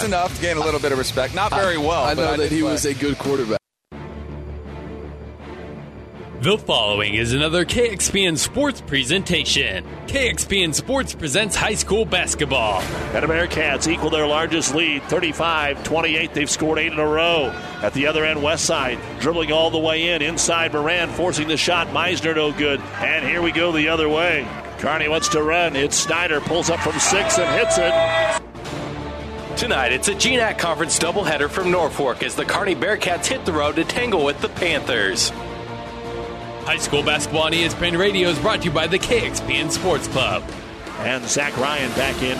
That's enough to gain a little bit of respect. Not very well. I know but that he play. was a good quarterback. The following is another KXPN Sports presentation. KXPN Sports presents high school basketball. And the Bearcats equal their largest lead, 35 28. They've scored eight in a row. At the other end, West Side dribbling all the way in. Inside, Moran forcing the shot. Meisner no good. And here we go the other way. Kearney wants to run. It's Snyder, pulls up from six and hits it. Tonight, it's a GNAC Conference doubleheader from Norfolk as the Kearney Bearcats hit the road to tangle with the Panthers. High school basketball on ESPN Radio is brought to you by the KXPN Sports Club. And Zach Ryan back in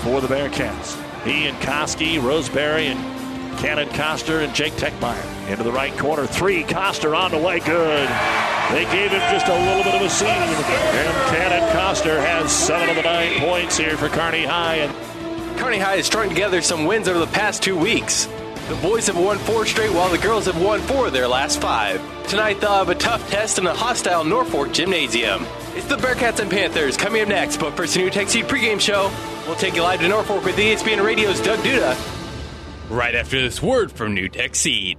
for the Bearcats. He and Koski, Roseberry, and Cannon Coster and Jake Techmeyer into the right corner. Three, Coster on the way, good. They gave him just a little bit of a seam. And Cannon Coster has seven of the nine points here for Kearney High. And Kearney High has strung together some wins over the past two weeks. The boys have won four straight while the girls have won four of their last five. Tonight they'll have a tough test in a hostile Norfolk gymnasium. It's the Bearcats and Panthers coming up next, but a new Tech Seed pregame show. We'll take you live to Norfolk with ESPN Radio's Doug Duda. Right after this word from New Tech Seed.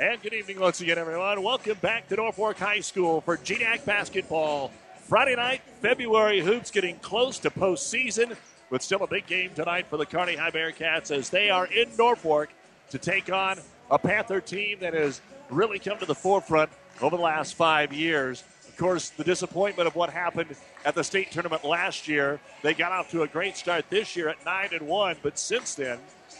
And good evening once again, everyone. Welcome back to Norfolk High School for GNAC basketball. Friday night, February hoops getting close to postseason, but still a big game tonight for the Kearney High Bearcats as they are in Norfolk to take on a Panther team that has really come to the forefront over the last five years. Of course, the disappointment of what happened at the state tournament last year. They got off to a great start this year at nine and one, but since then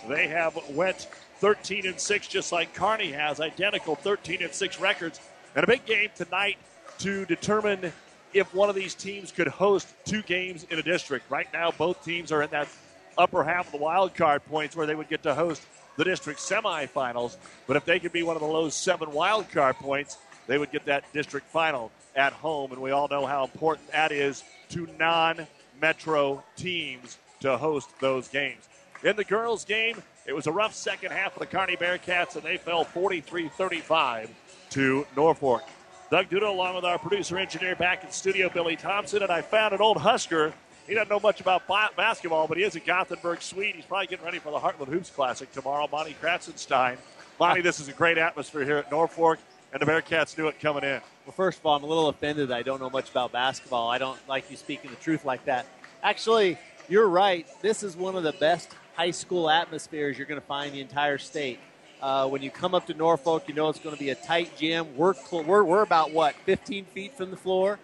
they have went 13 and 6, just like Kearney has, identical 13 and 6 records. And a big game tonight to determine if one of these teams could host two games in a district. Right now, both teams are in that upper half of the wild card points where they would get to host the district semifinals. But if they could be one of the low seven wild card points, they would get that district final at home. And we all know how important that is to non metro teams to host those games. In the girls' game, it was a rough second half for the Kearney Bearcats, and they fell 43 35 to Norfolk. Doug Duda, along with our producer engineer back in studio, Billy Thompson, and I found an old Husker. He doesn't know much about ba- basketball, but he is a Gothenburg Swede. He's probably getting ready for the Heartland Hoops Classic tomorrow. Monty Kratzenstein. Monty, this is a great atmosphere here at Norfolk, and the Bearcats knew it coming in. Well, first of all, I'm a little offended I don't know much about basketball. I don't like you speaking the truth like that. Actually, you're right. This is one of the best high school atmospheres you're going to find the entire state. Uh, when you come up to Norfolk, you know it's going to be a tight gym. We're, cl- we're, we're about, what, 15 feet from the floor?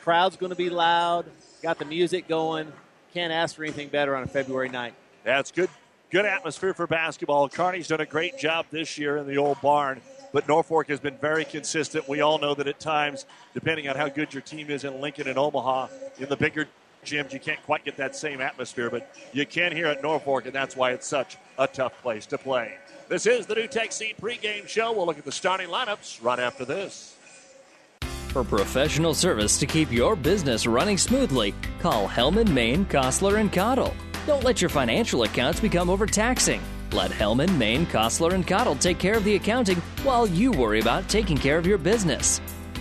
Crowd's going to be loud. Got the music going. Can't ask for anything better on a February night. That's good. Good atmosphere for basketball. Kearney's done a great job this year in the old barn, but Norfolk has been very consistent. We all know that at times, depending on how good your team is in Lincoln and Omaha, in the bigger gyms, you can't quite get that same atmosphere, but you can here at Norfolk, and that's why it's such a tough place to play. This is the New Tech Seed pregame show. We'll look at the starting lineups right after this. For professional service to keep your business running smoothly, call Hellman, Maine, Kostler, and Cottle. Don't let your financial accounts become overtaxing. Let Hellman, Maine, Kostler, and Cottle take care of the accounting while you worry about taking care of your business.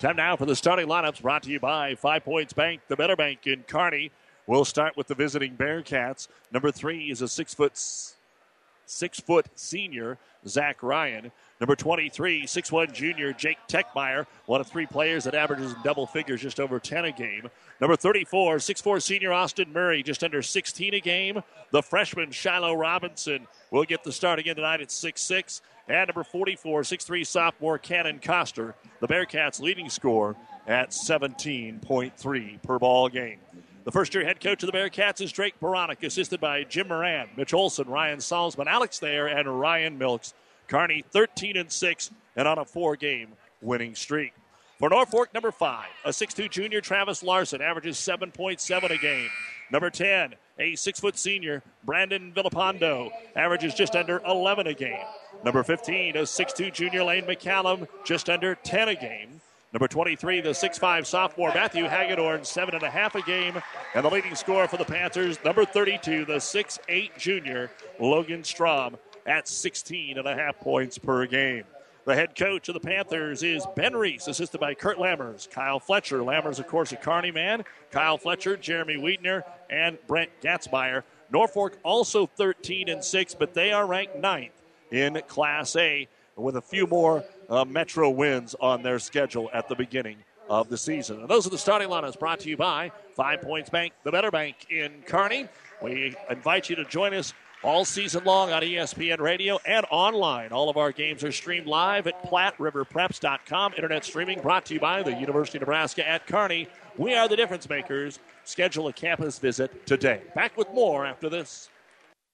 Time now for the starting lineups brought to you by Five Points Bank, the Better Bank in Kearney. We'll start with the visiting Bearcats. Number three is a six foot six foot senior Zach Ryan. Number 23, 6'1 junior Jake Techmeyer, one of three players that averages in double figures just over 10 a game. Number 34, 6'4 senior Austin Murray, just under 16 a game. The freshman Shiloh Robinson will get the start again tonight at 6'6. And number 44, 6'3 sophomore Cannon Coster, the Bearcats' leading scorer at 17.3 per ball game. The first year head coach of the Bearcats is Drake Beranek, assisted by Jim Moran, Mitch Olson, Ryan Salzman, Alex Thayer, and Ryan Milks. Kearney 13 and 6 and on a four game winning streak. For Norfolk, number five, a 6'2 junior Travis Larson averages 7.7 a game. Number 10, a six foot senior Brandon Villapando averages just under 11 a game. Number 15, a 6'2 junior Lane McCallum, just under 10 a game. Number 23, the 6'5 sophomore Matthew Hagedorn, 7.5 a game. And the leading scorer for the Panthers, number 32, the 6'8 junior Logan Strom, at 16 and a half points per game. The head coach of the Panthers is Ben Reese, assisted by Kurt Lammers, Kyle Fletcher. Lammers, of course, a Kearney man. Kyle Fletcher, Jeremy Wheatner, and Brent Gatzmeyer. Norfolk also 13 and 6, but they are ranked ninth in Class A with a few more uh, Metro wins on their schedule at the beginning of the season. And those are the starting lineups brought to you by Five Points Bank, the better bank in Kearney. We invite you to join us all season long on ESPN Radio and online. All of our games are streamed live at PlatteRiverPreps.com. Internet streaming brought to you by the University of Nebraska at Kearney. We are the difference makers. Schedule a campus visit today. Back with more after this.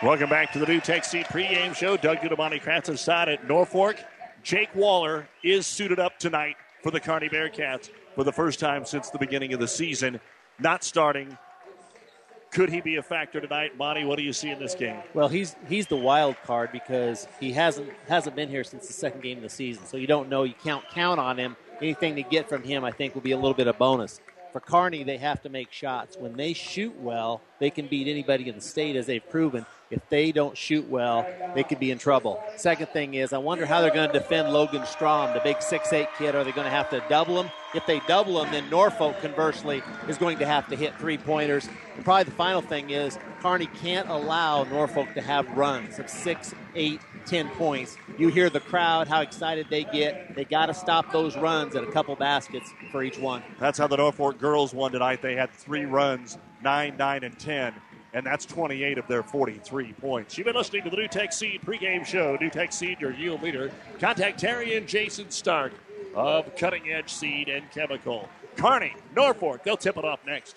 Welcome back to the new Tech Seed pregame show. Doug Dudamani Kratz side at Norfolk. Jake Waller is suited up tonight for the Kearney Bearcats for the first time since the beginning of the season. Not starting. Could he be a factor tonight, Monty? What do you see in this game? Well, he's he's the wild card because he hasn't hasn't been here since the second game of the season, so you don't know. You can't count on him. Anything to get from him, I think, will be a little bit of bonus. For Kearney, they have to make shots. When they shoot well, they can beat anybody in the state, as they've proven. If they don't shoot well, they could be in trouble. Second thing is, I wonder how they're going to defend Logan Strom, the big six-eight kid. Are they going to have to double him? If they double him, then Norfolk, conversely, is going to have to hit three pointers. And probably the final thing is, Kearney can't allow Norfolk to have runs of six, eight, ten points. You hear the crowd, how excited they get. They got to stop those runs at a couple baskets for each one. That's how the Norfolk girls won tonight. They had three runs, nine, nine, and ten and that's 28 of their 43 points. You've been listening to the New Tech Seed pregame show. New Tech Seed, your yield leader. Contact Terry and Jason Stark of Cutting Edge Seed and Chemical. Kearney, Norfolk, they'll tip it off next.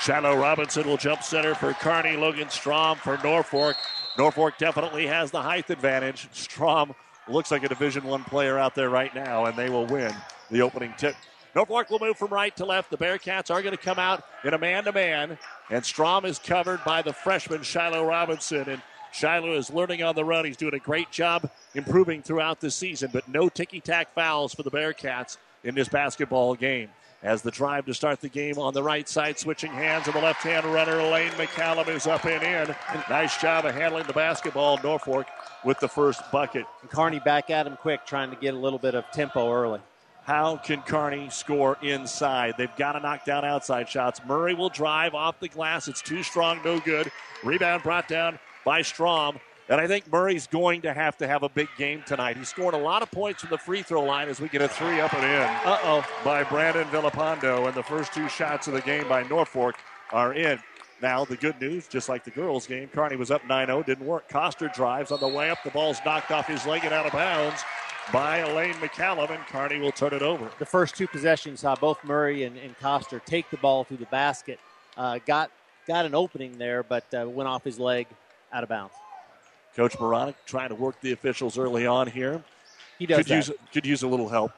Shiloh Robinson will jump center for Kearney. Logan Strom for Norfolk. Norfolk definitely has the height advantage. Strom looks like a Division One player out there right now, and they will win the opening tip. Norfolk will move from right to left. The Bearcats are going to come out in a man-to-man, and Strom is covered by the freshman Shiloh Robinson. And Shiloh is learning on the run. He's doing a great job improving throughout the season, but no ticky-tack fouls for the Bearcats in this basketball game. As the drive to start the game on the right side, switching hands of the left hand runner, Lane McCallum is up and in. Nice job of handling the basketball. Norfolk with the first bucket. And Kearney back at him quick, trying to get a little bit of tempo early. How can Kearney score inside? They've got to knock down outside shots. Murray will drive off the glass. It's too strong, no good. Rebound brought down by Strom. And I think Murray's going to have to have a big game tonight. He scored a lot of points from the free throw line as we get a three up and in. Uh oh. By Brandon Villapando. And the first two shots of the game by Norfolk are in. Now, the good news, just like the girls' game, Kearney was up 9 0, didn't work. Coster drives on the way up. The ball's knocked off his leg and out of bounds by Elaine McCallum, and Kearney will turn it over. The first two possessions saw both Murray and, and Coster take the ball through the basket. Uh, got got an opening there, but uh, went off his leg out of bounds. Coach Beranek trying to work the officials early on here. He does could that. use could use a little help.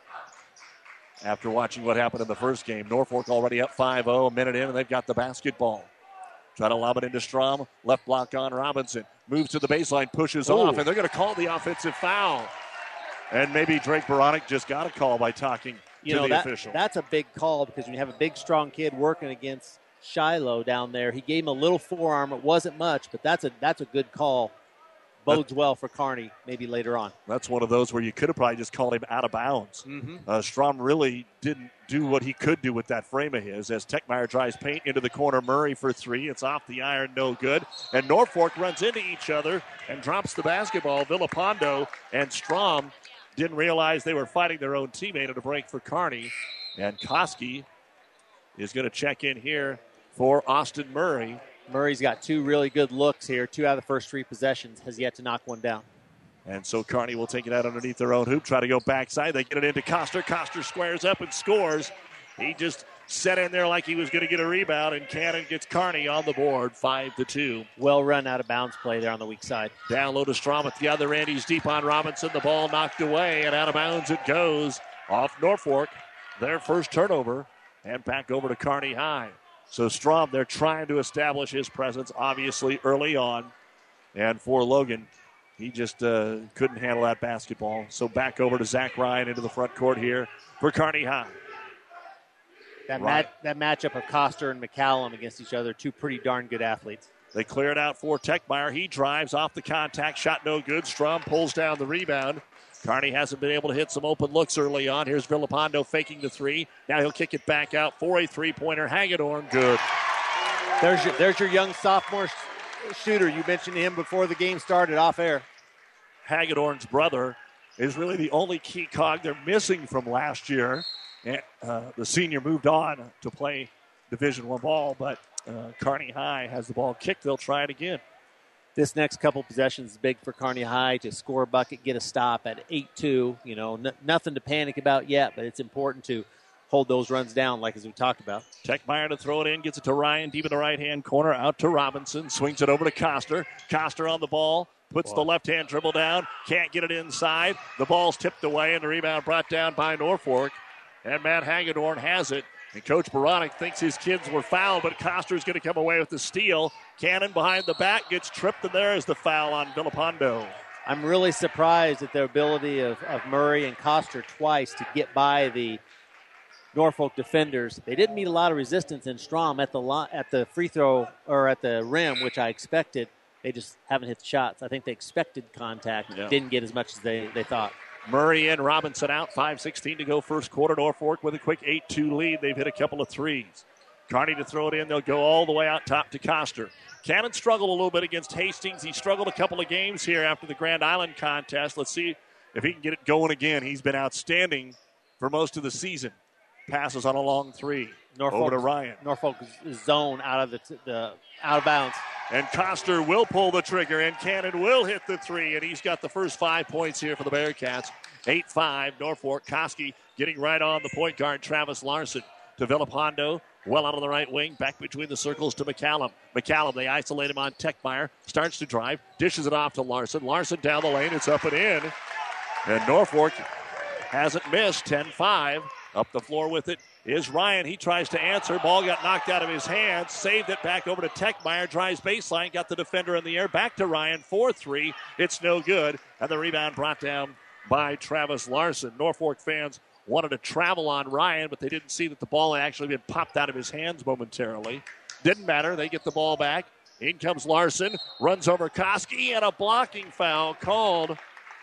After watching what happened in the first game, Norfolk already up 5-0, a minute in, and they've got the basketball. Try to lob it into Strom. Left block on Robinson. Moves to the baseline, pushes Ooh. off, and they're going to call the offensive foul. And maybe Drake Beranek just got a call by talking You to know the that, official. that's a big call because when you have a big, strong kid working against Shiloh down there, he gave him a little forearm. It wasn't much, but that's a that's a good call. Bodes well for Kearney maybe later on. That's one of those where you could have probably just called him out of bounds. Mhm. Uh, Strom really didn't do what he could do with that frame of his as Techmeyer drives paint into the corner. Murray for three. It's off the iron, no good. And Norfolk runs into each other and drops the basketball. Villapando and Strom didn't realize they were fighting their own teammate at a break for Kearney. And Koski is going to check in here for Austin Murray. Murray's got two really good looks here. Two out of the first three possessions has yet to knock one down. And so Kearney will take it out underneath their own hoop, try to go backside. They get it into Coster. Coster squares up and scores. He just set in there like he was going to get a rebound, and Cannon gets Kearney on the board, five to two. Well run out of bounds play there on the weak side. Down low to Strom at the other end. He's deep on Robinson. The ball knocked away, and out of bounds it goes off Norfolk. Their first turnover, and back over to Kearney High. So Strom, they're trying to establish his presence, obviously early on. And for Logan, he just uh, couldn't handle that basketball. So back over to Zach Ryan into the front court here for Kearney High. That mat, that matchup of Coster and McCallum against each other, two pretty darn good athletes. They clear it out for Techmeyer. He drives off the contact, shot no good. Strom pulls down the rebound. Kearney hasn't been able to hit some open looks early on. Here's Villapando faking the three. Now he'll kick it back out for a three pointer. Hagedorn, good. There's your, there's your young sophomore sh- shooter. You mentioned him before the game started off air. Hagedorn's brother is really the only key cog they're missing from last year. And uh, the senior moved on to play Division One ball, but uh, Kearney High has the ball kicked. They'll try it again. This next couple possessions is big for Kearney High to score a bucket, get a stop at 8 2. You know, n- nothing to panic about yet, but it's important to hold those runs down, like as we talked about. Techmeyer to throw it in, gets it to Ryan deep in the right hand corner, out to Robinson, swings it over to Coster. Coster on the ball, puts the left hand dribble down, can't get it inside. The ball's tipped away, and the rebound brought down by Norfolk. And Matt Hagedorn has it. And Coach Beranek thinks his kids were fouled, but Coster's going to come away with the steal. Cannon behind the back gets tripped, and there is the foul on Villapando. I'm really surprised at the ability of, of Murray and Coster twice to get by the Norfolk defenders. They didn't meet a lot of resistance in Strom at the li- at the free throw or at the rim, which I expected. They just haven't hit the shots. I think they expected contact, Yeah. didn't get as much as they, they thought. Murray and Robinson out. 5.16 to go first quarter. Norfolk with a quick 8 2 lead. They've hit a couple of threes. Kearney to throw it in. They'll go all the way out top to Coster. Cannon struggled a little bit against Hastings. He struggled a couple of games here after the Grand Island contest. Let's see if he can get it going again. He's been outstanding for most of the season. Passes on a long three. Over to Ryan. Norfolk is zone out of the, the out of bounds. And Coster will pull the trigger, and Cannon will hit the three, and he's got the first five points here for the Bearcats. 8 5, Norfolk. Koski getting right on the point guard, Travis Larson. To Villapando, well out on the right wing, back between the circles to McCallum. McCallum, they isolate him on Techmeyer, starts to drive, dishes it off to Larson. Larson down the lane, it's up and in. And Norfolk hasn't missed 10 5. Up the floor with it is Ryan. He tries to answer. Ball got knocked out of his hands. Saved it back over to Techmeyer. Drives baseline. Got the defender in the air. Back to Ryan. 4 3. It's no good. And the rebound brought down by Travis Larson. Norfolk fans wanted to travel on Ryan, but they didn't see that the ball had actually been popped out of his hands momentarily. Didn't matter. They get the ball back. In comes Larson, runs over Koski, and a blocking foul called.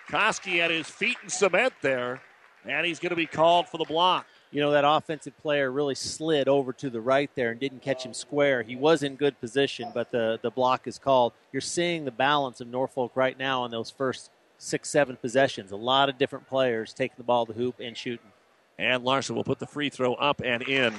Koski at his feet in cement there, and he's going to be called for the block. You know, that offensive player really slid over to the right there and didn't catch him square. He was in good position, but the, the block is called. You're seeing the balance of Norfolk right now on those first six, seven possessions. A lot of different players taking the ball to the hoop and shooting. And Larson will put the free throw up and in.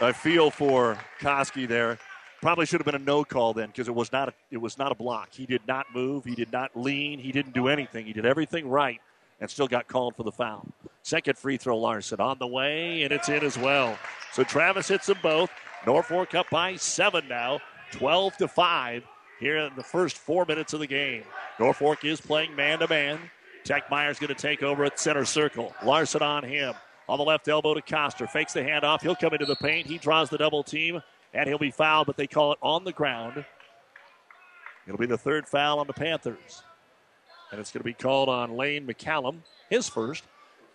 I feel for Koski there. Probably should have been a no call then because it was not a, it was not a block. He did not move. He did not lean. He didn't do anything. He did everything right and still got called for the foul. Second free throw, Larson on the way, and it's in as well. So Travis hits them both. Norfolk up by seven now, 12 to 5 here in the first four minutes of the game. Norfolk is playing man to man. Tech Techmeyer's going to take over at center circle. Larson on him. On the left elbow to Coster. Fakes the handoff. He'll come into the paint. He draws the double team and he'll be fouled, but they call it on the ground. It'll be the third foul on the Panthers. And it's going to be called on Lane McCallum, his first.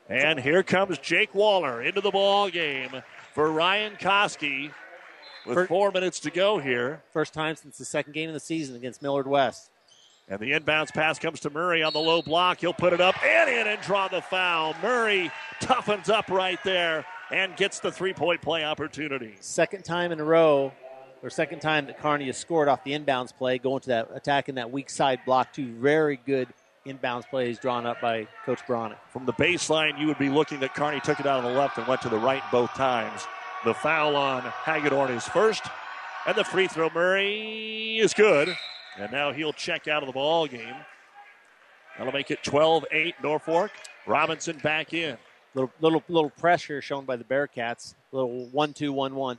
And here comes Jake Waller into the ball game for Ryan Koski with four minutes to go here. First time since the second game of the season against Millard West. And the inbounds pass comes to Murray on the low block. He'll put it up and in and draw the foul. Murray toughens up right there and gets the three point play opportunity. Second time in a row, or second time that Kearney has scored off the inbounds play, going to that attacking that weak side block. Two very good inbounds plays drawn up by Coach Beranek. From the baseline, you would be looking that Kearney took it out on the left and went to the right both times. The foul on Hagedorn is first, and the free throw Murray is good. And now he'll check out of the ball game. That'll make it 12-8 Norfolk. Robinson back in. Little little little pressure shown by the Bearcats. Little one two one one.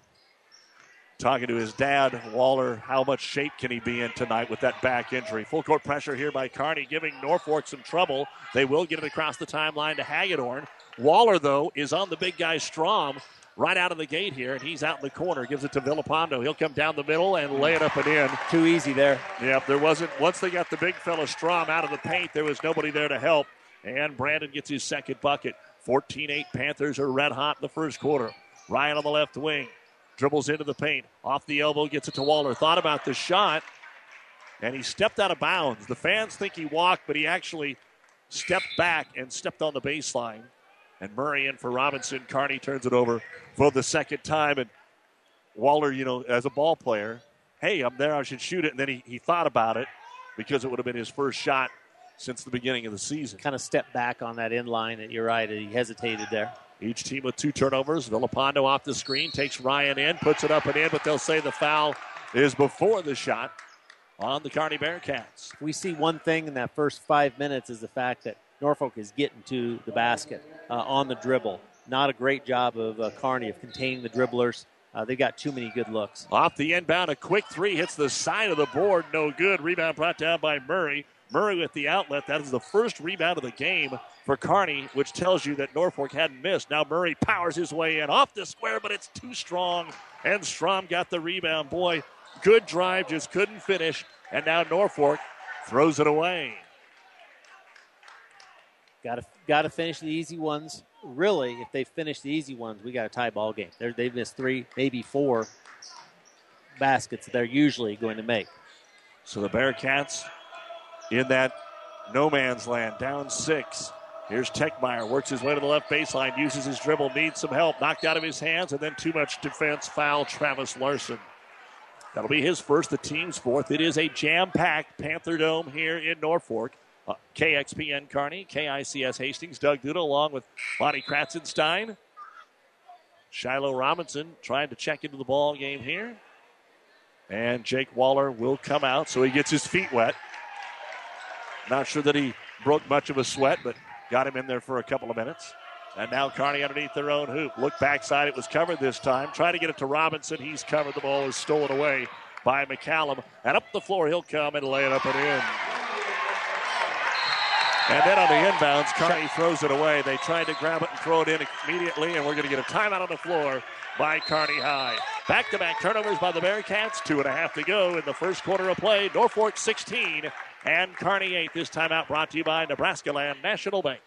Talking to his dad, Waller, how much shape can he be in tonight with that back injury? Full court pressure here by Kearney, giving Norfolk some trouble. They will get it across the timeline to Hagedorn. Waller, though, is on the big guy Strom right out of the gate here, and he's out in the corner. Gives it to Villapando. He'll come down the middle and lay it up and in. Too easy there. Yep, there wasn't. Once they got the big fella Strom out of the paint, there was nobody there to help. And Brandon gets his second bucket. 14 8 Panthers are red hot in the first quarter. Ryan on the left wing dribbles into the paint. Off the elbow, gets it to Waller. Thought about the shot, and he stepped out of bounds. The fans think he walked, but he actually stepped back and stepped on the baseline. And Murray in for Robinson. Kearney turns it over for the second time. And Waller, you know, as a ball player, hey, I'm there, I should shoot it. And then he, he thought about it because it would have been his first shot since the beginning of the season. Kind of stepped back on that in line. And you're right, he hesitated there. Each team with two turnovers. Villapando off the screen, takes Ryan in, puts it up and in, but they'll say the foul is before the shot on the Kearney Bearcats. We see one thing in that first five minutes is the fact that Norfolk is getting to the basket uh, on the dribble. Not a great job of uh, Kearney of containing the dribblers. Uh, they got too many good looks. Off the inbound, a quick three hits the side of the board. No good. Rebound brought down by Murray. Murray with the outlet. That is the first rebound of the game for Kearney, which tells you that Norfolk hadn't missed. Now Murray powers his way in off the square, but it's too strong. And Strom got the rebound. Boy, good drive, just couldn't finish. And now Norfolk throws it away. Got to got to finish the easy ones. Really, if they finish the easy ones, we got a tie ball game. They're, they've missed three, maybe four baskets they're usually going to make. So the Bearcats in that no man's land, down six. Here's Techmeyer, works his way to the left baseline, uses his dribble, needs some help, knocked out of his hands, and then too much defense foul. Travis Larson. That'll be his first, the team's fourth. It is a jam packed Panther Dome here in Norfolk. Uh, KXPN Kearney, KICS Hastings, Doug Duda along with Monty Kratzenstein. Shiloh Robinson trying to check into the ball game here. And Jake Waller will come out, so he gets his feet wet. Not sure that he broke much of a sweat, but got him in there for a couple of minutes. And now Kearney underneath their own hoop. Look backside. It was covered this time. Try to get it to Robinson. He's covered. The ball is stolen away by McCallum. And up the floor he'll come and lay it up and in. And then on the inbounds, Kearney throws it away. They tried to grab it and throw it in immediately, and we're going to get a timeout on the floor by Kearney High. Back to back turnovers by the Bearcats. Two and a half to go in the first quarter of play. Norfolk 16 and Kearney 8. This timeout brought to you by Nebraska Land National Bank.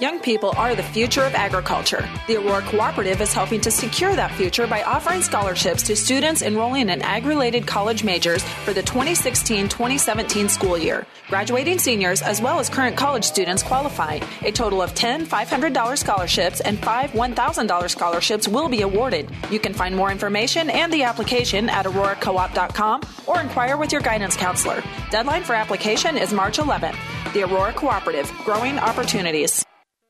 Young people are the future of agriculture. The Aurora Cooperative is helping to secure that future by offering scholarships to students enrolling in ag related college majors for the 2016 2017 school year. Graduating seniors as well as current college students qualify. A total of 10 $500 scholarships and 5 $1,000 scholarships will be awarded. You can find more information and the application at auroracoop.com or inquire with your guidance counselor. Deadline for application is March 11th. The Aurora Cooperative, growing opportunities.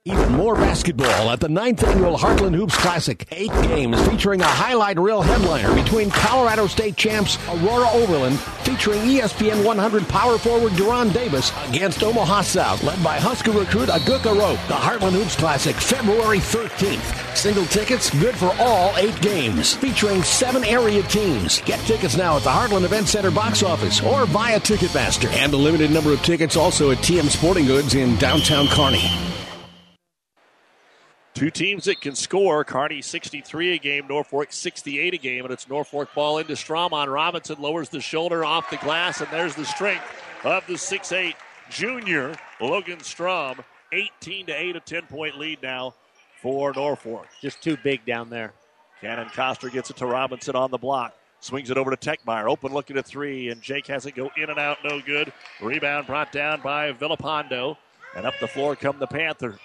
Even more basketball at the ninth annual Heartland Hoops Classic. Eight games featuring a highlight reel headliner between Colorado State champs Aurora Overland, featuring ESPN 100 power forward Duron Davis against Omaha South, led by Husker recruit Akol Arop. The Heartland Hoops Classic, February 13th. Single tickets good for all eight games, featuring seven area teams. Get tickets now at the Heartland Event Center box office or via Ticketmaster. And a limited number of tickets also at TM Sporting Goods in downtown Kearney. Two teams that can score. Kearney 63 a game, Norfolk 68 a game, and it's Norfolk ball into Strom on Robinson, lowers the shoulder off the glass, and there's the strength of the 6'8 junior Logan Strom. 18 to 8, a 10 point lead now for Norfolk. Just too big down there. Cannon Coster gets it to Robinson on the block. Swings it over to Techmeyer. Open looking at three, and Jake has it go in and out, no good. Rebound brought down by Villapando. And up the floor come the Panthers.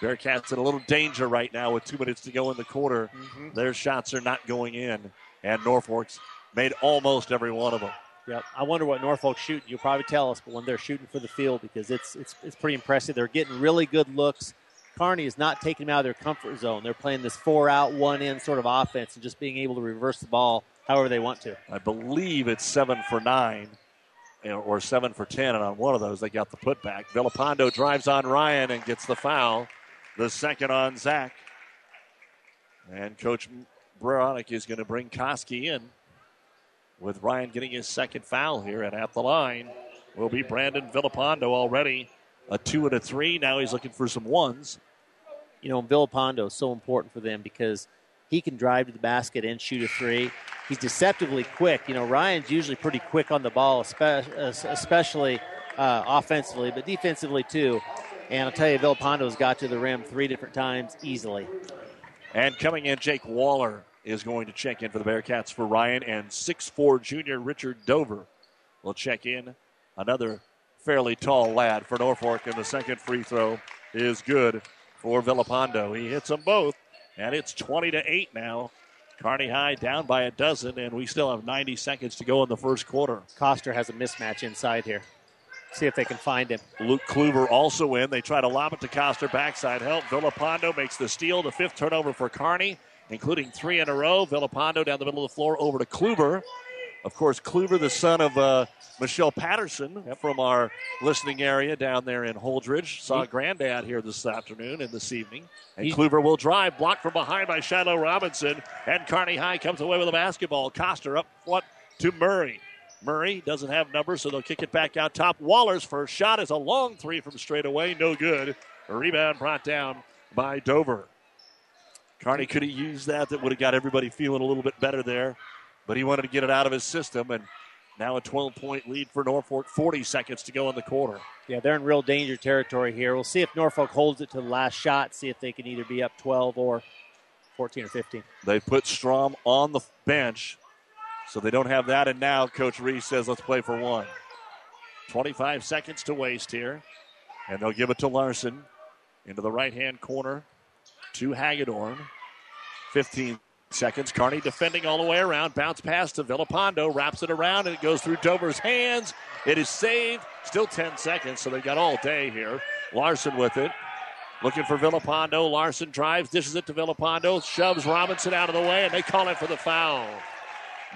Bearcats in a little danger right now with two minutes to go in the quarter. Mm-hmm. Their shots are not going in, and Norfolk's made almost every one of them. Yep. I wonder what Norfolk's shooting. You'll probably tell us, but when they're shooting for the field, because it's it's it's pretty impressive. They're getting really good looks. Kearney is not taking them out of their comfort zone. They're playing this four out, one in sort of offense and just being able to reverse the ball however they want to. I believe it's seven for nine or seven for ten, and on one of those they got the putback. Villapando drives on Ryan and gets the foul. The second on Zach. And Coach Beranek is going to bring Koski in with Ryan getting his second foul here. And at the line will be Brandon Villapando already. A two and a three. Now he's looking for some ones. You know, Villapando is so important for them because he can drive to the basket and shoot a three. He's deceptively quick. You know, Ryan's usually pretty quick on the ball, especially uh, offensively, but defensively too. And I'll tell you, Villapando's got to the rim three different times easily. And coming in, Jake Waller is going to check in for the Bearcats for Ryan, and 6'4 junior Richard Dover will check in. Another fairly tall lad for Norfolk, and the second free throw is good for Villapando. He hits them both, and it's 20 to 8 now. Kearney High down by a dozen, and we still have 90 seconds to go in the first quarter. Coster has a mismatch inside here. See if they can find him. Luke Kluver also in. They try to lob it to Coster. Backside help. Villapando makes the steal. The fifth turnover for Kearney, including three in a row. Villapando down the middle of the floor over to Kluver. Of course, Kluver, the son of uh, Michelle Patterson yep. from our listening area down there in Holdrege. Saw Granddad here this afternoon and this evening. And he, Kluver will drive, blocked from behind by Shiloh Robinson. And Kearney High comes away with a basketball. Coster up front to Murray. Murray doesn't have numbers, so they'll kick it back out top. Waller's first shot is a long three from straight away. No good. A rebound brought down by Dover. Kearney could have used that. That would have got everybody feeling a little bit better there. But he wanted to get it out of his system. And now a 12 point lead for Norfolk. 40 seconds to go in the quarter. Yeah, they're in real danger territory here. We'll see if Norfolk holds it to the last shot, see if they can either be up 12 or 14 or 15. They put Strom on the bench. So they don't have that, and now Coach Reese says, let's play for one. 25 seconds to waste here. And they'll give it to Larson into the right hand corner to Hagedorn. 15 seconds. Kearney defending all the way around. Bounce pass to Villapando. Wraps it around, and it goes through Dover's hands. It is saved. Still 10 seconds, so they've got all day here. Larson with it. Looking for Villapando. Larson drives, dishes it to Villapando, shoves Robinson out of the way, and they call it for the foul.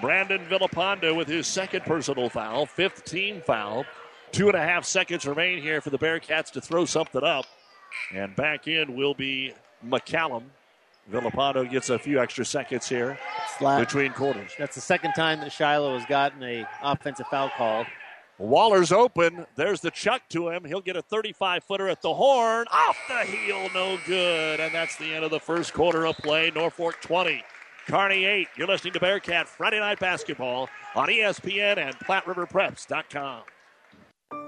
Brandon Villapando with his second personal foul, fifth team foul. Two and a half seconds remain here for the Bearcats to throw something up. And back in will be McCallum. Villapando gets a few extra seconds here Slap. between quarters. That's the second time that Shiloh has gotten a offensive foul called. Waller's open. There's the chuck to him. He'll get a 35 footer at the horn. Off the heel, no good. And that's the end of the first quarter of play. Norfolk 20. Kearney 8. You're listening to Bearcat Friday Night Basketball on ESPN and PlatteRiverPreps.com.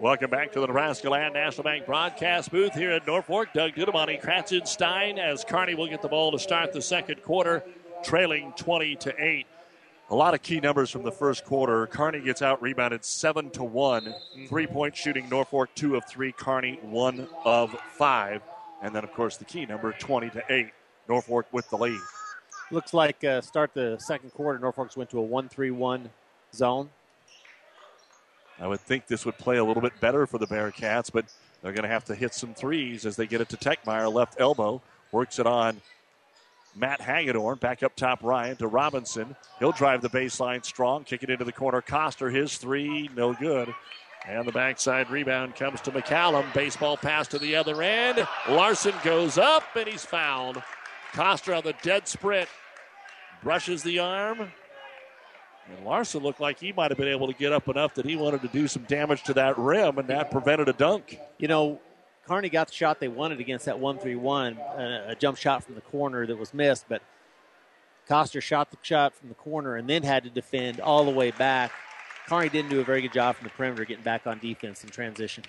Welcome back to the Nebraska Land National Bank broadcast booth here in Norfolk. Doug Dudemonte, Kratzenstein as Kearney will get the ball to start the second quarter, trailing 20 to 8. A lot of key numbers from the first quarter. Kearney gets out rebounded 7 to one Three point shooting, Norfolk 2 of 3, Kearney 1 of 5. And then, of course, the key number 20 to 8. Norfolk with the lead. Looks like uh, start the second quarter, Norfolk's went to a 1 3 1 zone. I would think this would play a little bit better for the Bearcats, but they're going to have to hit some threes as they get it to Techmeyer. Left elbow works it on Matt Hagedorn. Back up top, Ryan to Robinson. He'll drive the baseline strong, kick it into the corner. Coster, his three, no good. And the backside rebound comes to McCallum. Baseball pass to the other end. Larson goes up and he's fouled. Coster on the dead sprint brushes the arm. And Larson looked like he might have been able to get up enough that he wanted to do some damage to that rim, and that prevented a dunk. You know, Kearney got the shot they wanted against that 1 3 1, a jump shot from the corner that was missed, but Coster shot the shot from the corner and then had to defend all the way back. Kearney didn't do a very good job from the perimeter getting back on defense in transition.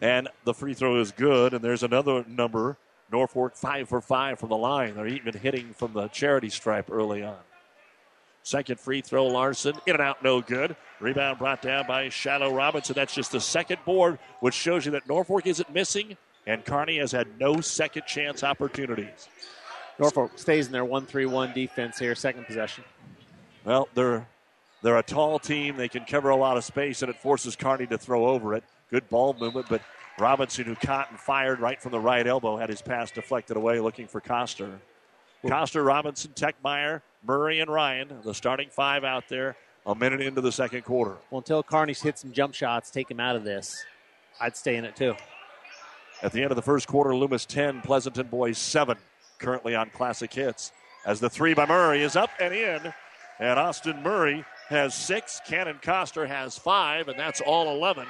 And the free throw is good, and there's another number. Norfolk five for five from the line. They're even hitting from the charity stripe early on. Second free throw, Larson. In and out, no good. Rebound brought down by Shiloh Robinson. That's just the second board, which shows you that Norfolk isn't missing, and Kearney has had no second chance opportunities. Norfolk stays in their 1 3 1 defense here, second possession. Well, they're they're a tall team. They can cover a lot of space, and it forces Kearney to throw over it. Good ball movement, but Robinson, who caught and fired right from the right elbow, had his pass deflected away looking for Coster. Coster, Robinson, Techmeyer, Murray, and Ryan, the starting five out there, a minute into the second quarter. Well, until Kearney's hit some jump shots, take him out of this, I'd stay in it too. At the end of the first quarter, Loomis 10, Pleasanton Boys 7, currently on Classic Hits. As the three by Murray is up and in, and Austin Murray has six, Cannon Coster has five, and that's all 11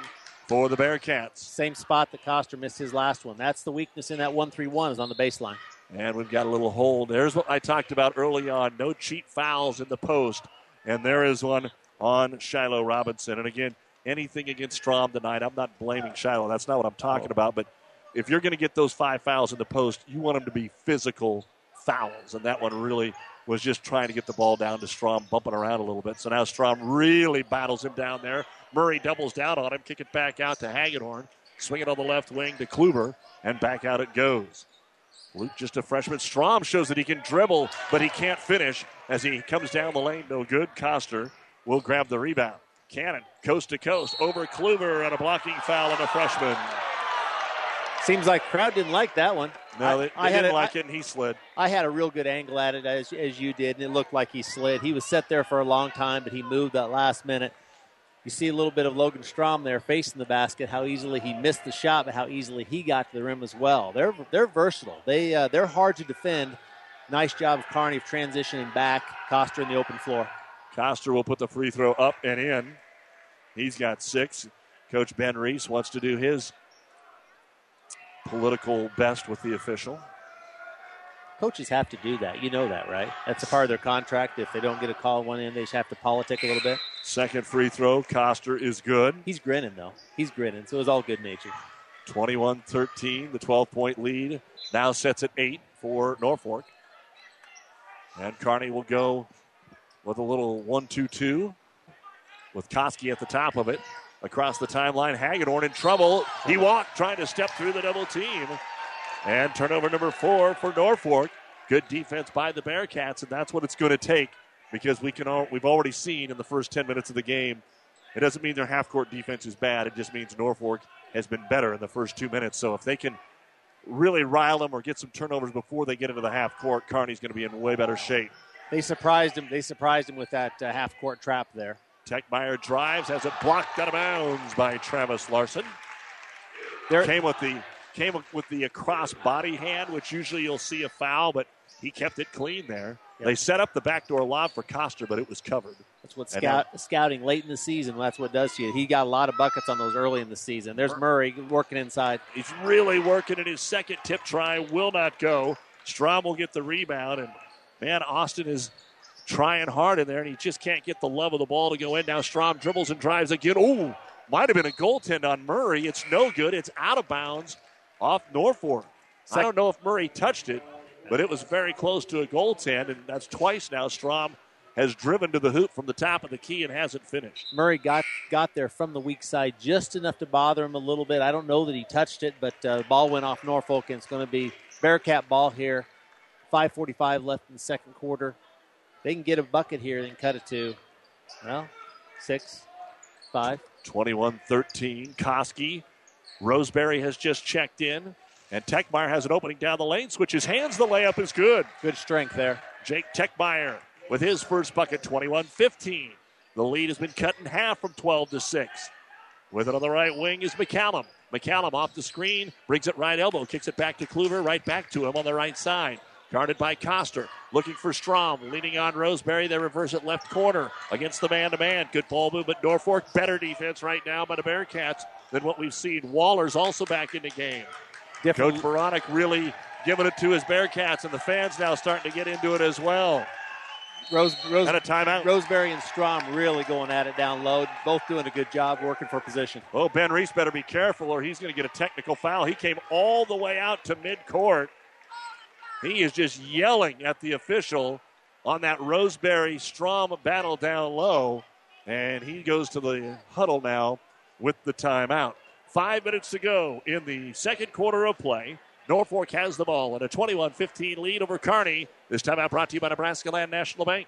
for the Bearcats. Same spot that Coster missed his last one. That's the weakness in that 1 3 1 is on the baseline. And we've got a little hold. There's what I talked about early on. No cheap fouls in the post. And there is one on Shiloh Robinson. And again, anything against Strom tonight, I'm not blaming Shiloh. That's not what I'm talking oh. about. But if you're going to get those five fouls in the post, you want them to be physical fouls. And that one really was just trying to get the ball down to Strom, bumping around a little bit. So now Strom really battles him down there. Murray doubles down on him, kick it back out to Hagedorn. Swing it on the left wing to Kluver, and back out it goes. Luke, just a freshman. Strom shows that he can dribble, but he can't finish as he comes down the lane. No good. Coster will grab the rebound. Cannon, coast to coast, over Kluver, and a blocking foul on a freshman. Seems like crowd didn't like that one. No, they, they I didn't a, like I, it, and he slid. I had a real good angle at it, as, as you did, and it looked like he slid. He was set there for a long time, but he moved that last minute. You see a little bit of Logan Strom there facing the basket, how easily he missed the shot, but how easily he got to the rim as well. They're they're versatile. They uh, they're hard to defend. Nice job of Kearney of transitioning back. Coster in the open floor. Coster will put the free throw up and in. He's got six. Coach Ben Reese wants to do his political best with the official. Coaches have to do that. You know that, right? That's a part of their contract. If they don't get a call one in, they just have to politic a little bit. Second free throw, Coster is good. He's grinning, though. He's grinning, so it's all good nature. 21 13, the 12 point lead now sets at 8 for Norfolk. And Kearney will go with a little 1 2 2 with Koski at the top of it. across the timeline. Hagedorn in trouble. He walked, trying to step through the double team. And turnover number four for Norfolk. Good defense by the Bearcats, and that's what it's going to take because we can all, we've already seen in the first 10 minutes of the game. It doesn't mean their half court defense is bad. It just means Norfolk has been better in the first two minutes. So if they can really rile them or get some turnovers before they get into the half court, Kearney's going to be in way better shape. They surprised him. They surprised him with that uh, half court trap there. Techmeyer drives, has it blocked out of bounds by Travis Larson. There came with the came with the across body hand, which usually you'll see a foul, but he kept it clean there. Yep. They set up the backdoor lob for Coster, but it was covered. That's what scout, scouting late in the season. That's what does to you. He got a lot of buckets on those early in the season. There's Murray working inside. He's really working, and his second tip try will not go. Strom will get the rebound, and man, Austin is trying hard in there, and he just can't get the love of the ball to go in. Now Strom dribbles and drives again. Oh, might have been a goaltend on Murray. It's no good. It's out of bounds off Norfolk. I don't know if Murray touched it, but it was very close to a goaltend, and that's twice now Strom has driven to the hoop from the top of the key and hasn't finished. Murray got got there from the weak side just enough to bother him a little bit. I don't know that he touched it, but uh, the ball went off Norfolk, and it's going to be Bearcat ball here. 5:45 left in the second quarter. They can get a bucket here and cut it to, well, six, five. 21 13. Koski. Roseberry has just checked in. And Techmeyer has an opening down the lane, switches hands. The layup is good. Good strength there. Jake Techmeyer with his first bucket, 21 15. The lead has been cut in half from 12 to 6. With it on the right wing is McCallum. McCallum off the screen, brings it right elbow, kicks it back to Kluver, right back to him on the right side. Guarded by Coster. Looking for Strom. Leaning on Roseberry. They reverse it left corner against the man to man. Good ball movement. Norfolk better defense right now by the Bearcats than what we've seen. Waller's also back in the game. Different. Coach Beranek really giving it to his Bearcats, and the fans now starting to get into it as well. Rose, Rose, and a timeout. Roseberry and Strom really going at it down low. Both doing a good job working for position. Oh, Ben Reese better be careful or he's going to get a technical foul. He came all the way out to midcourt. He is just yelling at the official on that Roseberry Strom battle down low. And he goes to the huddle now with the timeout. Five minutes to go in the second quarter of play. Norfolk has the ball and a 21 15 lead over Kearney. This timeout brought to you by Nebraska Land National Bank.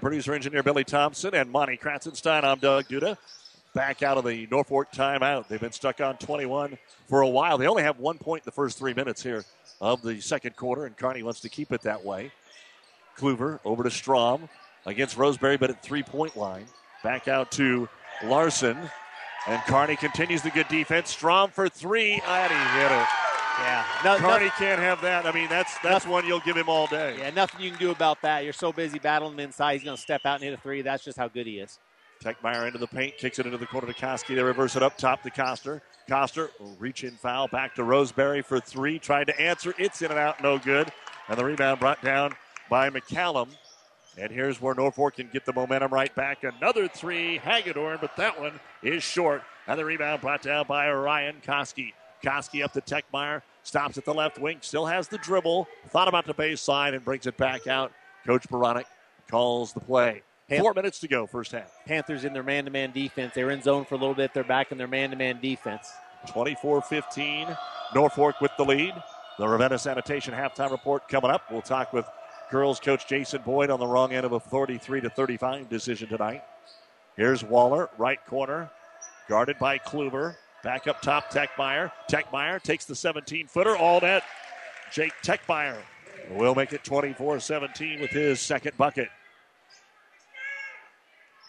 producer engineer Billy Thompson and Monty Kratzenstein. I'm Doug Duda. Back out of the Norfolk timeout. They've been stuck on 21 for a while. They only have one point in the first three minutes here of the second quarter, and Kearney wants to keep it that way. Kluver over to Strom against Roseberry, but at three point line. Back out to Larson. And Kearney continues the good defense. Strom for three, and he hit it. Yeah, no, Kearney can't have that. I mean, that's that's nothing, one you'll give him all day. Yeah, nothing you can do about that. You're so busy battling him inside. He's going to step out and hit a three. That's just how good he is. Techmeyer into the paint, kicks it into the corner to Koski. They reverse it up top to Coster. Coster, reach in foul, back to Roseberry for three. Tried to answer. It's in and out, no good. And the rebound brought down by McCallum. And here's where Norfolk can get the momentum right back. Another three, Hagedorn, but that one is short. And the rebound brought down by Ryan Koski. Koski up to Techmeyer. Stops at the left wing. Still has the dribble. Thought about the baseline and brings it back out. Coach Beranek calls the play. Four minutes to go, first half. Panthers in their man to man defense. They're in zone for a little bit. They're back in their man to man defense. 24 15. Norfolk with the lead. The Ravenna Sanitation halftime report coming up. We'll talk with girls coach Jason Boyd on the wrong end of a 43 to 35 decision tonight. Here's Waller, right corner, guarded by Kluver. Back up top, Techmeyer. Techmeyer takes the 17 footer, all net. Jake Techmeyer will make it 24 17 with his second bucket.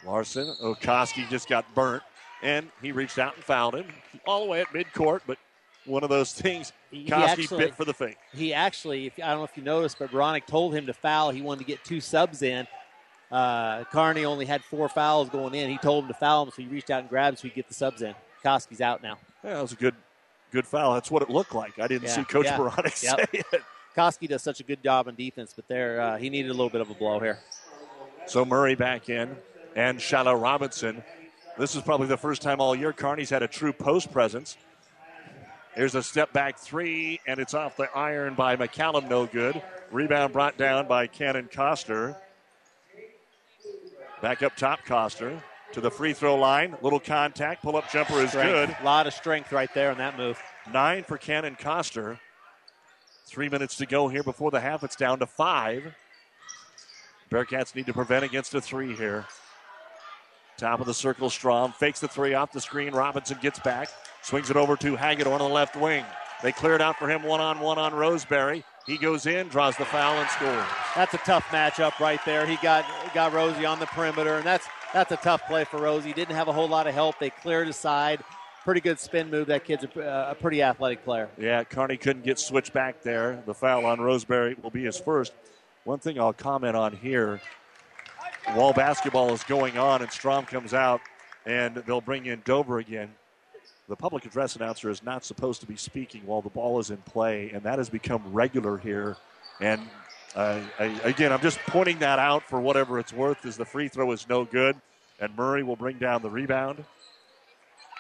Larson, Okoski just got burnt, and he reached out and fouled him all the way at midcourt, but one of those things. Koski bit for the fake. He actually, if, I don't know if you noticed, but Beranek told him to foul. He wanted to get two subs in. uh, Kearney only had four fouls going in. He told him to foul him, so he reached out and grabbed so he could get the subs in. Koski's out now. Yeah, that was a good good foul. That's what it looked like. I didn't Yeah, see Coach yeah. Beranek Yep. say it. Koski does such a good job on defense, but there uh, he needed a little bit of a blow here. So Murray back in and Shiloh Robinson. This is probably the first time all year Kearney's had a true post presence. Here's a step back three, and it's off the iron by McCallum, no good. Rebound brought down by Cannon Coster. Back up top, Coster to the free throw line. Little contact, pull up jumper is Strength. good. A lot of strength right there on that move. Nine for Cannon Coster. Three minutes to go here before the half. It's down to five. Bearcats need to prevent against a three here. Top of the circle, Strom fakes the three off the screen. Robinson gets back, swings it over to Hagedorn on the left wing. They clear it out for him one on one on Roseberry. He goes in, draws the foul, and scores. That's a tough matchup right there. He got got Rosie on the perimeter, and that's that's a tough play for Rosie. Didn't have a whole lot of help. They cleared aside. Pretty good spin move. That kid's a, uh, a pretty athletic player. Yeah, Kearney couldn't get switched back there. The foul on Roseberry will be his first. One thing I'll comment on here while basketball is going on and Strom comes out and they'll bring in Dover again. The public address announcer is not supposed to be speaking while the ball is in play, and that has become regular here. And uh, I, again, I'm just pointing that out for whatever it's worth, as the free throw is no good, and Murray will bring down the rebound.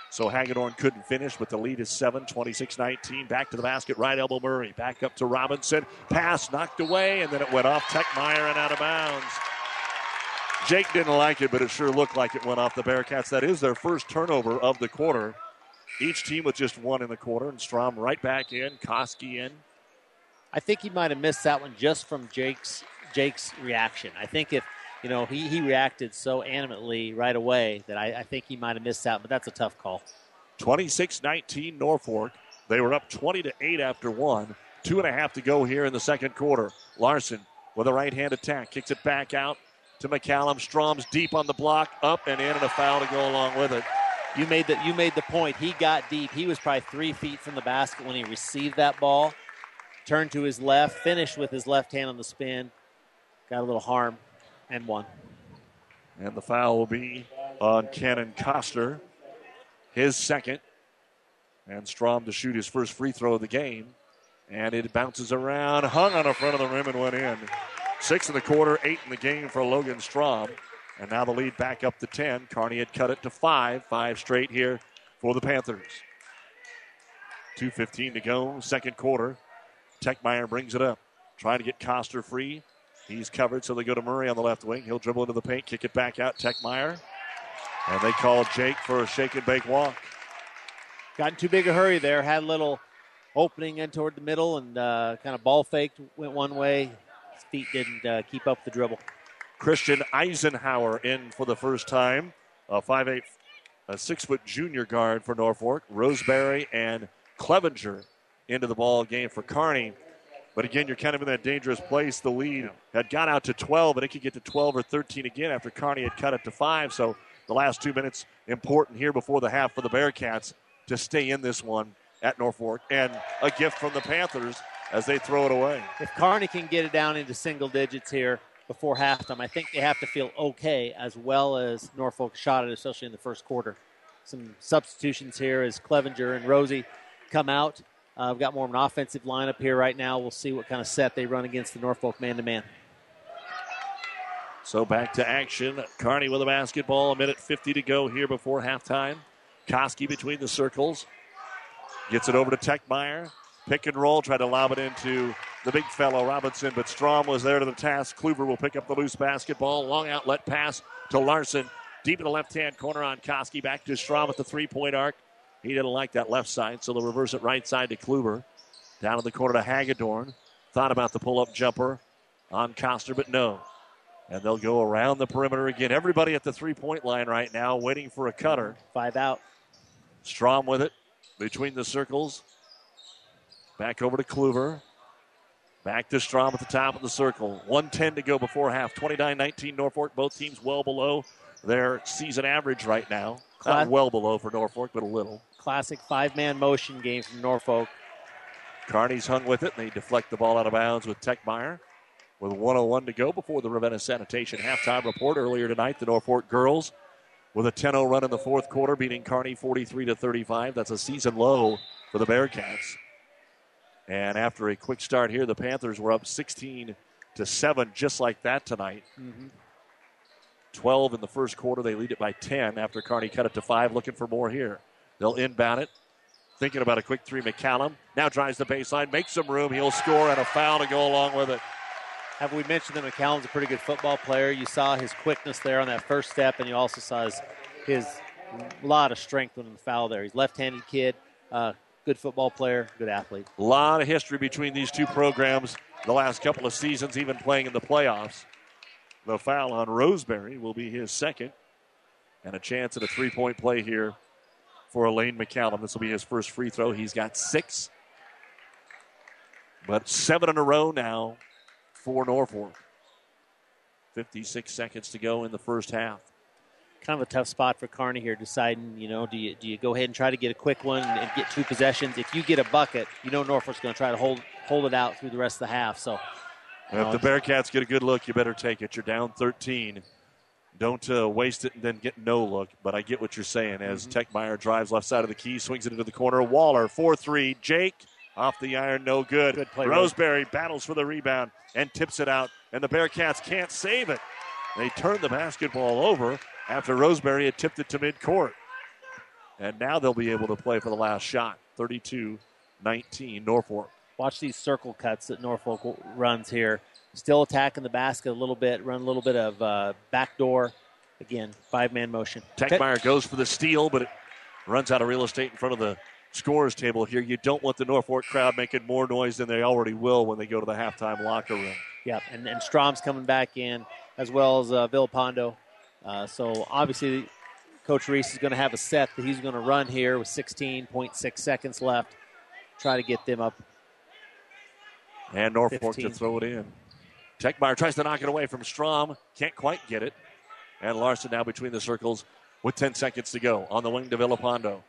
So Hagedorn couldn't finish, but the lead is 7, 26 19. Back to the basket, right elbow Murray. Back up to Robinson. Pass knocked away, and then it went off Techmeyer and out of bounds. Jake didn't like it, but it sure looked like it went off the Bearcats. That is their first turnover of the quarter. Each team with just one in the quarter, and Strom right back in, Koski in. I think he might have missed that one just from Jake's Jake's reaction. I think if you know he, he reacted so animately right away that I, I think he might have missed out. But that's a tough call. 26 19 Norfolk. They were up 20 to 8 after one. Two and a half to go here in the second quarter. Larson with a right hand attack kicks it back out to McCallum. Strom's deep on the block, up and in, and a foul to go along with it. You made the you made the point. He got deep. He was probably three feet from the basket when he received that ball. Turned to his left, finished with his left hand on the spin. Got a little harm, and won. And the foul will be on Cannon Coster, his second. And Strom to shoot his first free throw of the game. And it bounces around, hung on the front of the rim, and went in. Six in the quarter, eight in the game for Logan Strom. And now the lead back up to 10. Kearney had cut it to five, five straight here for the Panthers. 2.15 to go, second quarter. Techmeyer brings it up, trying to get Coster free. He's covered, so they go to Murray on the left wing. He'll dribble into the paint, kick it back out. Techmeyer. And they call Jake for a shake and bake walk. Got in too big a hurry there. Had a little opening in toward the middle and uh, kind of ball faked. Went one way. His feet didn't uh, keep up the dribble. Christian Eisenhower in for the first time. A 5'8, a six foot junior guard for Norfolk. Roseberry and Clevenger into the ball game for Kearney. But again, you're kind of in that dangerous place. The lead had got out to 12, and it could get to 12 or 13 again after Kearney had cut it to five. So the last two minutes important here before the half for the Bearcats to stay in this one at Norfolk. And a gift from the Panthers as they throw it away. If Kearney can get it down into single digits here before halftime, I think they have to feel okay as well as Norfolk shot it, especially in the first quarter. Some substitutions here as Clevenger and Rosie come out. Uh, we've got more of an offensive lineup here right now. We'll see what kind of set they run against the Norfolk man to man. So back to action. Kearney with a basketball. A minute 50 to go here before halftime. Koski between the circles. Gets it over to Techmeyer. Pick and roll. Tried to lob it into the big fellow Robinson, but Strom was there to the task. Kluver will pick up the loose basketball. Long outlet pass to Larson. Deep in the left hand corner on Koski. Back to Strom at the three point arc. He didn't like that left side, so they'll reverse it right side to Kluver. Down in the corner to Hagedorn. Thought about the pull up jumper on Coster, but no. And they'll go around the perimeter again. Everybody at the three point line right now waiting for a cutter. Five out. Strom with it between the circles. Back over to Kluver. Back to Strom at the top of the circle. 110 to go before half. 29 19 Norfolk. Both teams well below their season average right now. Not well below for Norfolk, but a little. Classic five man motion game from Norfolk. Kearney's hung with it, and they deflect the ball out of bounds with Techmeyer. with 101 to go before the Ravenna Sanitation halftime report earlier tonight. The Norfolk girls with a 10-0 run in the fourth quarter, beating Kearney 43 to 35. That's a season low for the Bearcats. And after a quick start here, the Panthers were up 16 to seven, just like that tonight. Mm-hmm. 12 in the first quarter. They lead it by 10 after Kearney cut it to five. Looking for more here. They'll inbound it. Thinking about a quick three, McCallum now drives the baseline, makes some room. He'll score and a foul to go along with it. Have we mentioned that McCallum's a pretty good football player? You saw his quickness there on that first step, and you also saw his, his lot of strength in the foul there. He's left-handed kid, uh, good football player, good athlete. A lot of history between these two programs the last couple of seasons, even playing in the playoffs. The foul on Roseberry will be his second, and a chance at a three-point play here for Lane McCallum. This will be his first free throw. He's got six, but seven in a row now for Norfolk. 56 seconds to go in the first half. Kind of a tough spot for Kearney here, deciding, you know, do you, do you go ahead and try to get a quick one and get two possessions? If you get a bucket, you know Norfolk's going to try to hold hold it out through the rest of the half. So, if the Bearcats get a good look, you better take it. You're down 13. Don't uh, waste it and then get no look. But I get what you're saying. As mm-hmm. Techmeyer drives left side of the key, swings it into the corner. Waller, 4 3. Jake off the iron, no good. good play, Roseberry Rose. battles for the rebound and tips it out, and the Bearcats can't save it. They turn the basketball over after Roseberry had tipped it to midcourt. And now they'll be able to play for the last shot. 32 19, Norfolk. Watch these circle cuts that Norfolk runs here. Still attacking the basket a little bit, run a little bit of uh, backdoor. Again, five man motion. Techmeyer goes for the steal, but it runs out of real estate in front of the scores table here. You don't want the Norfolk crowd making more noise than they already will when they go to the halftime locker room. Yep, and, and Strom's coming back in as well as uh, Villapando. Uh, so obviously, Coach Reese is going to have a set that he's going to run here with 16.6 seconds left. Try to get them up. And Norfolk 15. to throw it in. Techmeyer tries to knock it away from Strom. Can't quite get it. And Larson now between the circles with 10 seconds to go. On the wing to Villapando.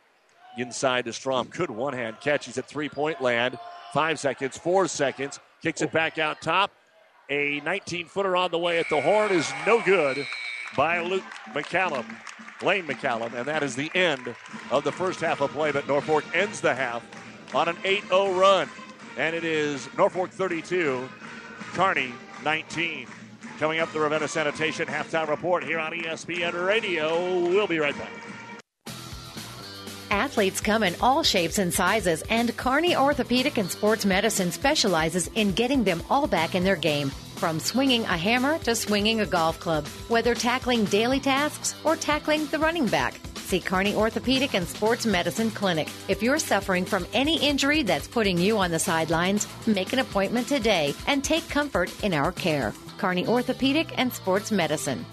Inside to Strom. Could one hand catch. He's at three point land. Five seconds, four seconds. Kicks it back out top. A 19 footer on the way at the horn is no good by Luke McCallum, Lane McCallum. And that is the end of the first half of play. But Norfolk ends the half on an 8 0 run. And it is Norfolk 32, Kearney 19. Coming up, the Ravenna Sanitation halftime report here on ESPN Radio. We'll be right back. Athletes come in all shapes and sizes, and Kearney Orthopedic and Sports Medicine specializes in getting them all back in their game. From swinging a hammer to swinging a golf club, whether tackling daily tasks or tackling the running back. See Kearney Orthopedic and Sports Medicine Clinic. If you're suffering from any injury that's putting you on the sidelines, make an appointment today and take comfort in our care. Kearney Orthopedic and Sports Medicine.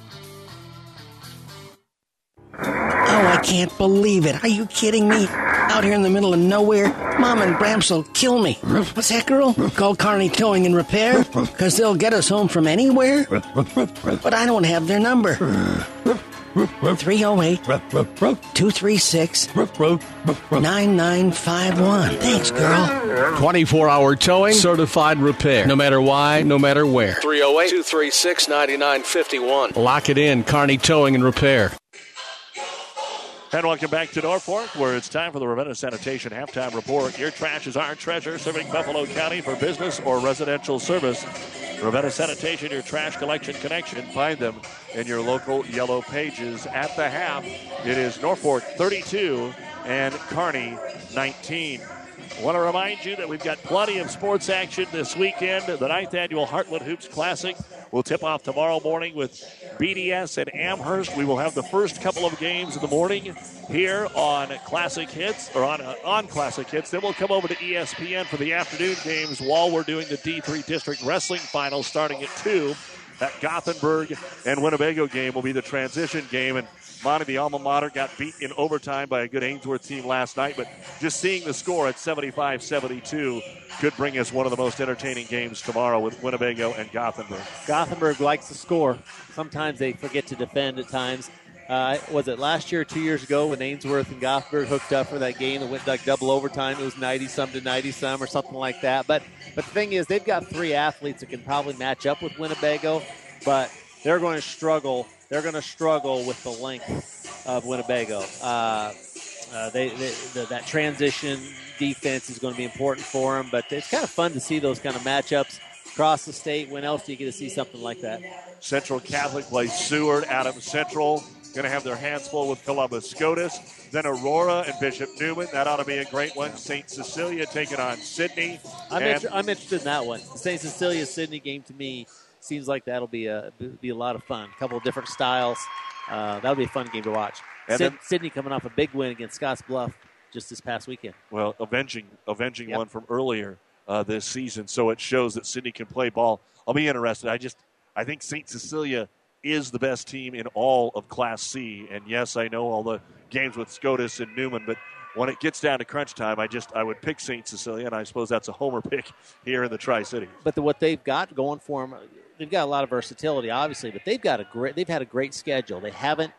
Oh, I can't believe it. Are you kidding me? Out here in the middle of nowhere, Mom and Bramps will kill me. What's that, girl? Call Kearney Towing and Repair? Because they'll get us home from anywhere? But I don't have their number. 308 236 9951. Thanks, girl. 24 hour towing, certified repair. No matter why, no matter where. 308 236 9951. Lock it in, Kearney Towing and Repair. And welcome back to Norfolk, where it's time for the Ravenna Sanitation halftime report. Your trash is our treasure, serving Buffalo County for business or residential service. Ravenna Sanitation, your trash collection connection. Find them in your local yellow pages. At the half, it is Norfolk 32 and Kearney 19. I want to remind you that we've got plenty of sports action this weekend. The ninth annual Heartland Hoops Classic will tip off tomorrow morning with BDS and Amherst. We will have the first couple of games in the morning here on Classic Hits or on uh, on Classic Hits. Then we'll come over to ESPN for the afternoon games while we're doing the D3 District Wrestling Finals starting at two. That Gothenburg and Winnebago game will be the transition game, and Monty, the alma mater, got beat in overtime by a good Ainsworth team last night, but just seeing the score at 75 72 could bring us one of the most entertaining games tomorrow with Winnebago and Gothenburg. Gothenburg likes to score. Sometimes they forget to defend at times. Uh, was it last year two years ago when Ainsworth and Gothenburg hooked up for that game that went like double overtime? It was 90 some to 90 some or something like that. But but the thing is, they've got three athletes that can probably match up with Winnebago, but they're going to struggle. They're going to struggle with the length of Winnebago. Uh, uh, they, they the, that transition defense is going to be important for them, but it's kind of fun to see those kind of matchups across the state. When else do you get to see something like that? Central Catholic plays Seward. Adams Central going to have their hands full with Columbus Scotus. Then Aurora and Bishop Newman. That ought to be a great one. St. Cecilia taking on Sidney. I'm, inter- I'm interested in that one. The St. Cecilia Sidney game to me seems like that'll be a be a lot of fun. A couple of different styles. Uh, that'll be a fun game to watch. Sid- then- Sidney coming off a big win against Scotts Bluff just this past weekend. Well, avenging avenging Yep. one from earlier uh, this season, so it shows that Sidney can play ball. I'll be interested. I just I think St. Cecilia is the best team in all of Class C, and yes, I know all the games with Scotus and Newman, but when it gets down to crunch time, I just I would pick St. Cecilia, and I suppose that's a homer pick here in the Tri City. But the, what they've got going for them, they've got a lot of versatility, obviously. But they've got a great, they've had a great schedule. They haven't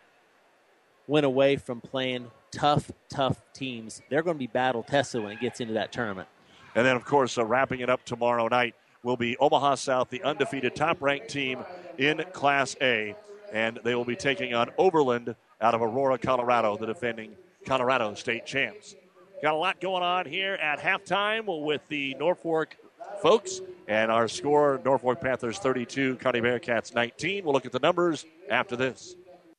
went away from playing tough, tough teams. They're going to be battle tested when it gets into that tournament. And then, of course, uh, wrapping it up tomorrow night will be Omaha South, the undefeated top ranked team in Class A. And they will be taking on Overland out of Aurora, Colorado, the defending Colorado state champs. Got a lot going on here at halftime with the Norfolk folks. And our score Norfolk Panthers 32, County Bearcats 19. We'll look at the numbers after this.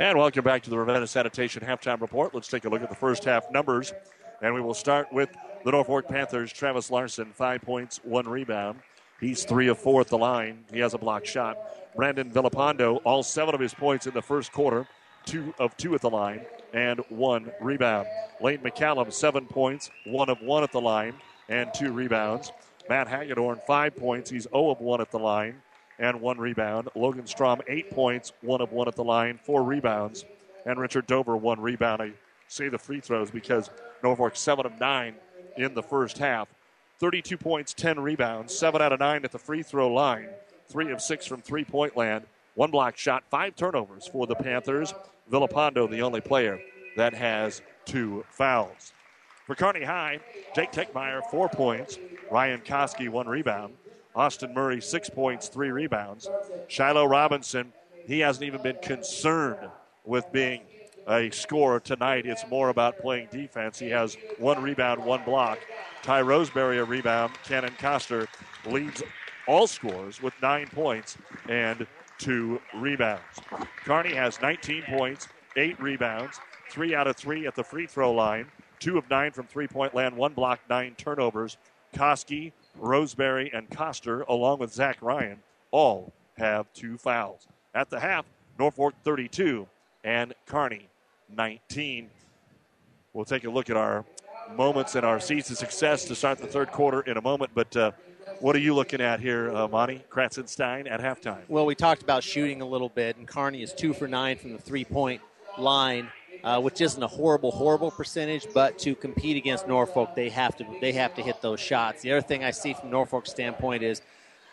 And welcome back to the Ravenna Sanitation halftime report. Let's take a look at the first half numbers. And we will start with the Norfolk Panthers. Travis Larson, five points, one rebound. He's three of four at the line. He has a block shot. Brandon Villapando, all seven of his points in the first quarter, two of two at the line, and one rebound. Lane McCallum, seven points, one of one at the line, and two rebounds. Matt Hagedorn, five points. He's 0 of 1 at the line and one rebound. Logan Strom, eight points, one of one at the line, four rebounds. And Richard Dover, one rebound. I say the free throws because Norfolk, seven of nine in the first half. 32 points, 10 rebounds, seven out of nine at the free throw line, three of six from three point land, one block shot, five turnovers for the Panthers. Villapando, the only player that has two fouls. For Kearney High, Jake Techmeyer, four points. Ryan Koski, one rebound. Austin Murray, six points, three rebounds. Shiloh Robinson, he hasn't even been concerned with being a scorer tonight. It's more about playing defense. He has one rebound, one block. Ty Roseberry, a rebound. Cannon Coster leads all scores with nine points and two rebounds. Kearney has 19 points, eight rebounds, three out of three at the free throw line, two of nine from three point land, one block, nine turnovers. Koski, Roseberry, and Coster, along with Zach Ryan, all have two fouls. At the half, Norfolk 32 and Kearney 19. We'll take a look at our moments and our season success to start the third quarter in a moment. But uh, what are you looking at here, uh, Monty Kratzenstein, at halftime? Well, we talked about shooting a little bit, and Kearney is two for nine from the three point line, uh, which isn't a horrible, horrible percentage. But to compete against Norfolk, they have to they have to hit those shots. The other thing I see from Norfolk's standpoint is,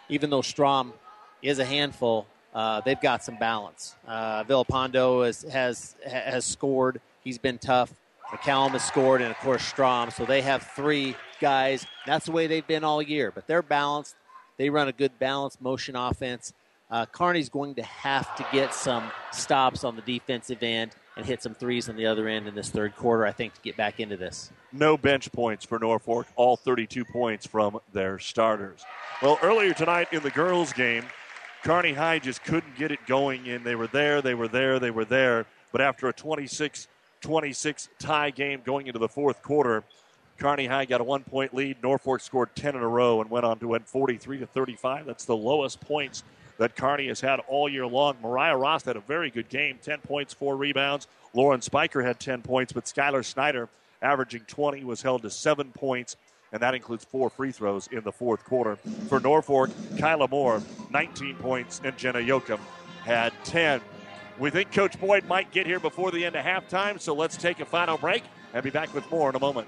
even though Strom is a handful, uh, they've got some balance. Uh, Villapando has, has has scored. He's been tough. McCallum has scored, and of course Strom. So they have three guys. That's the way they've been all year. But they're balanced. They run a good balanced motion offense. uh, Kearney's going to have to get some stops on the defensive end and hit some threes on the other end in this third quarter, I think, to get back into this. No bench points for Norfolk, all 32 points from their starters. Well, earlier tonight in the girls' game, Kearney High just couldn't get it going, and they were there, they were there, they were there. But after a 26 26 tie game going into the fourth quarter, Kearney High got a one point lead. Norfolk scored 10 in a row and went on to win 43 to 35. That's the lowest points that Kearney has had all year long. Mariah Ross had a very good game 10 points, four rebounds. Lauren Spiker had 10 points, but Skylar Snyder, averaging 20, was held to seven points, and that includes four free throws in the fourth quarter. For Norfolk, Kyla Moore, 19 points, and Jenna Yoakum had 10. We think Coach Boyd might get here before the end of halftime, so let's take a final break and be back with more in a moment.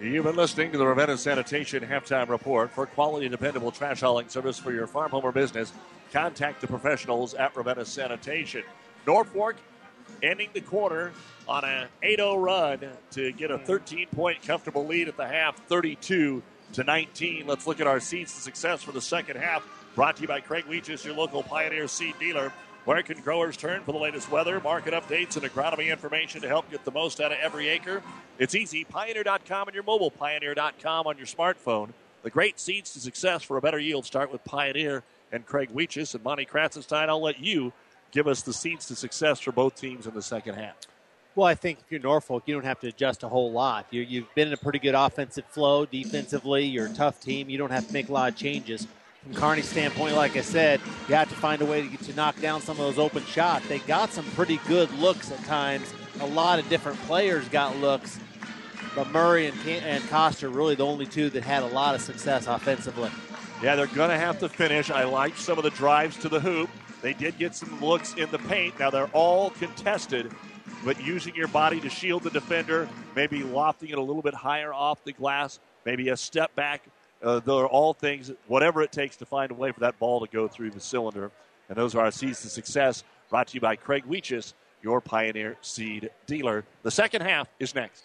You've been listening to the Ravenna Sanitation Halftime Report. For quality, dependable trash hauling service for your farm, home, or business, contact the professionals at Ravenna Sanitation. Norfolk ending the quarter on a 8-0 run to get a 13-point comfortable lead at the half, 32 to 19. Let's look at our seeds to success for the second half. Brought to you by Craig Weeches, your local Pioneer seed dealer. Where can growers turn for the latest weather, market updates, and agronomy information to help get the most out of every acre? It's easy. Pioneer.com on your mobile, Pioneer.com on your smartphone. The great seeds to success for a better yield start with Pioneer and Craig Weeches and Monty Kratzenstein. I'll let you give us the seeds to success for both teams in the second half. Well, I think if you're Norfolk, you don't have to adjust a whole lot. You, have been in a pretty good offensive flow defensively. You're a tough team. You don't have to make a lot of changes from Kearney's standpoint, like I said, you have to find a way to, to knock down some of those open shots. They got some pretty good looks at times. A lot of different players got looks, but Murray and, and Coster are really the only two that had a lot of success offensively. Yeah, they're going to have to finish. I like some of the drives to the hoop. They did get some looks in the paint. Now they're all contested, but using your body to shield the defender, maybe lofting it a little bit higher off the glass, maybe a step back uh, they're all things, whatever it takes to find a way for that ball to go through the cylinder. And those are our seeds to success brought to you by Craig Weeches, your Pioneer seed dealer. The second half is next.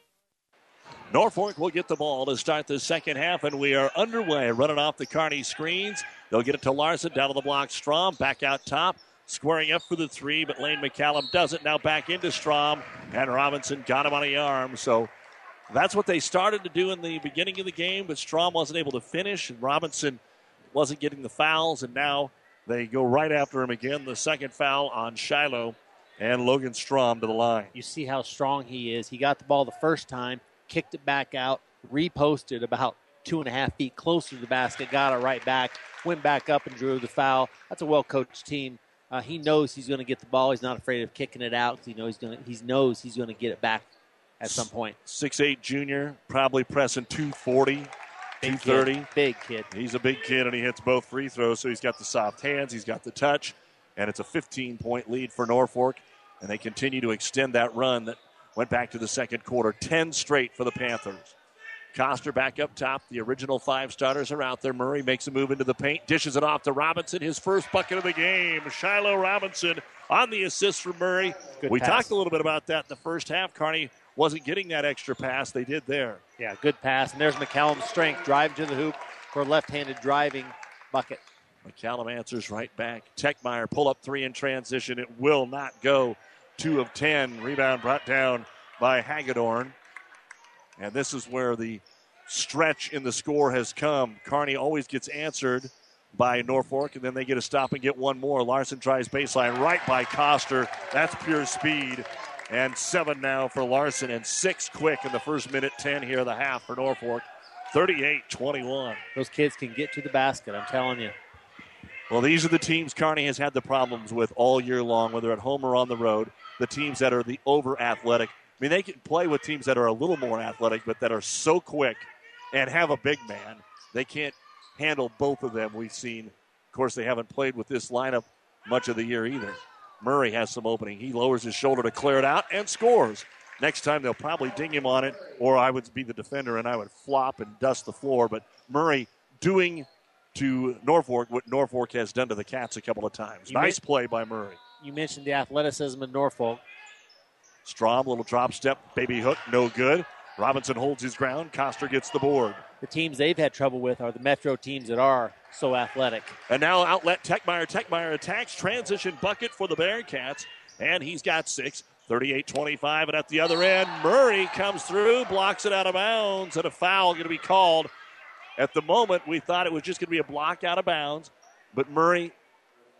Norfolk will get the ball to start the second half, and we are underway. Running off the Kearney screens. They'll get it to Larson, down to the block. Strom back out top, squaring up for the three, but Lane McCallum does it. Now back into Strom, and Robinson got him on the arm. So that's what they started to do in the beginning of the game, but Strom wasn't able to finish, and Robinson wasn't getting the fouls, and now they go right after him again. The second foul on Shiloh and Logan Strom to the line. You see how strong he is. He got the ball the first time kicked it back out, reposted about two and a half feet closer to the basket, got it right back, went back up and drew the foul. That's a well coached team. Uh, he knows he's going to get the ball. He's not afraid of kicking it out because he knows he's going to. He knows he's going to get it back at some point. Six eight junior, probably pressing 240, 230. Kid. Big kid. He's a big kid and he hits both free throws, so he's got the soft hands, he's got the touch, and it's a 15 point lead for Norfolk. And they continue to extend that run that Went back to the second quarter. 10 straight for the Panthers. Coster back up top. The original five starters are out there. Murray makes a move into the paint, dishes it off to Robinson. His first bucket of the game. Shiloh Robinson on the assist from Murray. Good we pass. talked a little bit about that in the first half. Kearney wasn't getting that extra pass. They did there. Yeah, good pass. And there's McCallum's strength. Drive to the hoop for a left-handed driving bucket. McCallum answers right back. Techmeyer pull up three in transition. It will not go. Two of ten. Rebound brought down by Hagedorn. And this is where the stretch in the score has come. Kearney always gets answered by Norfolk, and then they get a stop and get one more. Larson tries baseline right by Coster. That's pure speed. And seven now for Larson, and six quick in the first minute, 10 here of the half for Norfolk. 38 21. Those kids can get to the basket, I'm telling you. Well, these are the teams Kearney has had the problems with all year long, whether at home or on the road. The teams that are the over athletic. I mean, they can play with teams that are a little more athletic, but that are so quick and have a big man. They can't handle both of them. We've seen, of course, they haven't played with this lineup much of the year either. Murray has some opening. He lowers his shoulder to clear it out and scores. Next time they'll probably ding him on it, or I would be the defender and I would flop and dust the floor. But Murray doing to Norfolk what Norfolk has done to the Cats a couple of times. Nice play by Murray. You mentioned the athleticism in Norfolk. Strom, little drop step, baby hook, no good. Robinson holds his ground. Coster gets the board. The teams they've had trouble with are the Metro teams that are so athletic. And now outlet Techmeyer. Techmeyer attacks. Transition bucket for the Bearcats. And he's got six. 38 25. And at the other end, Murray comes through, blocks it out of bounds, and a foul going to be called. At the moment, we thought it was just going to be a block out of bounds. But Murray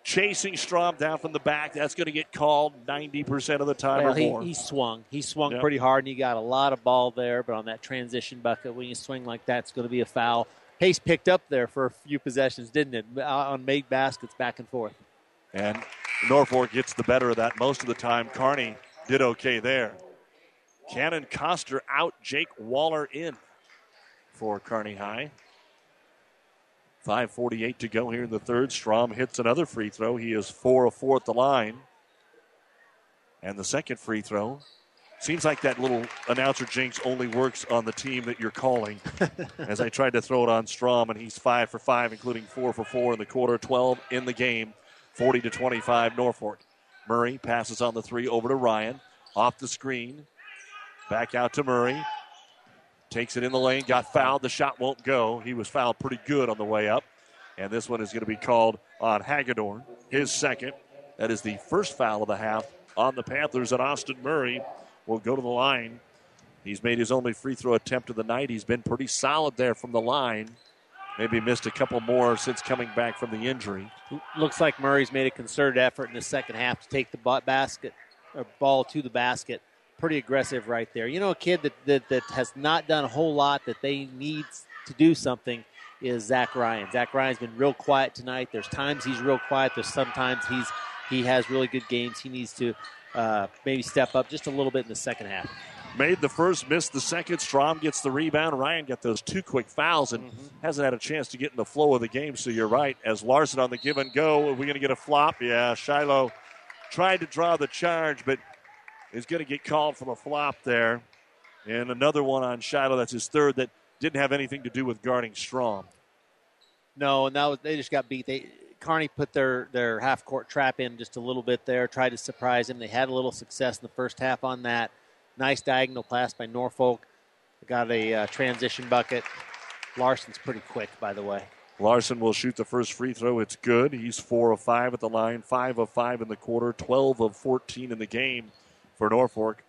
chasing Strom down from the back. That's going to get called 90% of the time Well, or he, more. he swung. He swung Yep. pretty hard, and he got a lot of ball there. But on that transition bucket, when you swing like that, it's going to be a foul. Pace picked up there for a few possessions, didn't it? Uh, On made baskets, back and forth. And Norfolk gets the better of that most of the time. Kearney did okay there. Cannon Coster out, Jake Waller in for Kearney High. 5.48 to go here in the third. Strom hits another free throw. He is 4 of 4 at the line. And the second free throw. Seems like that little announcer jinx only works on the team that you're calling. As I tried to throw it on Strom, and he's 5 for 5, including 4 for 4 in the quarter, 12 in the game. 40 to 25 Norfolk. Murray passes on the three over to Ryan. Off the screen. Back out to Murray. Takes it in the lane. Got fouled. The shot won't go. He was fouled pretty good on the way up. And this one is going to be called on Hagedorn. His second. That is the first foul of the half on the Panthers. And Austin Murray will go to the line. He's made his only free throw attempt of the night. He's been pretty solid there from the line. Maybe missed a couple more since coming back from the injury. Looks like Murray's made a concerted effort in the second half to take the basket or ball to the basket. Pretty aggressive right there. You know, a kid that, that, that has not done a whole lot that they need to do something is Zach Ryan. Zach Ryan's been real quiet tonight. There's times he's real quiet. There's sometimes he's he has really good games. He needs to uh, maybe step up just a little bit in the second half. Made the first, missed the second. Strom gets the rebound. Ryan got those two quick fouls and hasn't had a chance to get in the flow of the game. So you're right. As Larson on the give and go, are we going to get a flop? Yeah, Shiloh tried to draw the charge, but is going to get called from a flop there. And another one on Shiloh. That's his third that didn't have anything to do with guarding Strom. No, and that was they just got beat. They Kearney put their their half court trap in just a little bit there, tried to surprise him. They had a little success in the first half on that. Nice diagonal pass by Norfolk. Got a uh, transition bucket. Larson's pretty quick, by the way. Larson will shoot the first free throw. It's good. He's four of five at the line, five of five in the quarter, 12 of 14 in the game for Norfolk.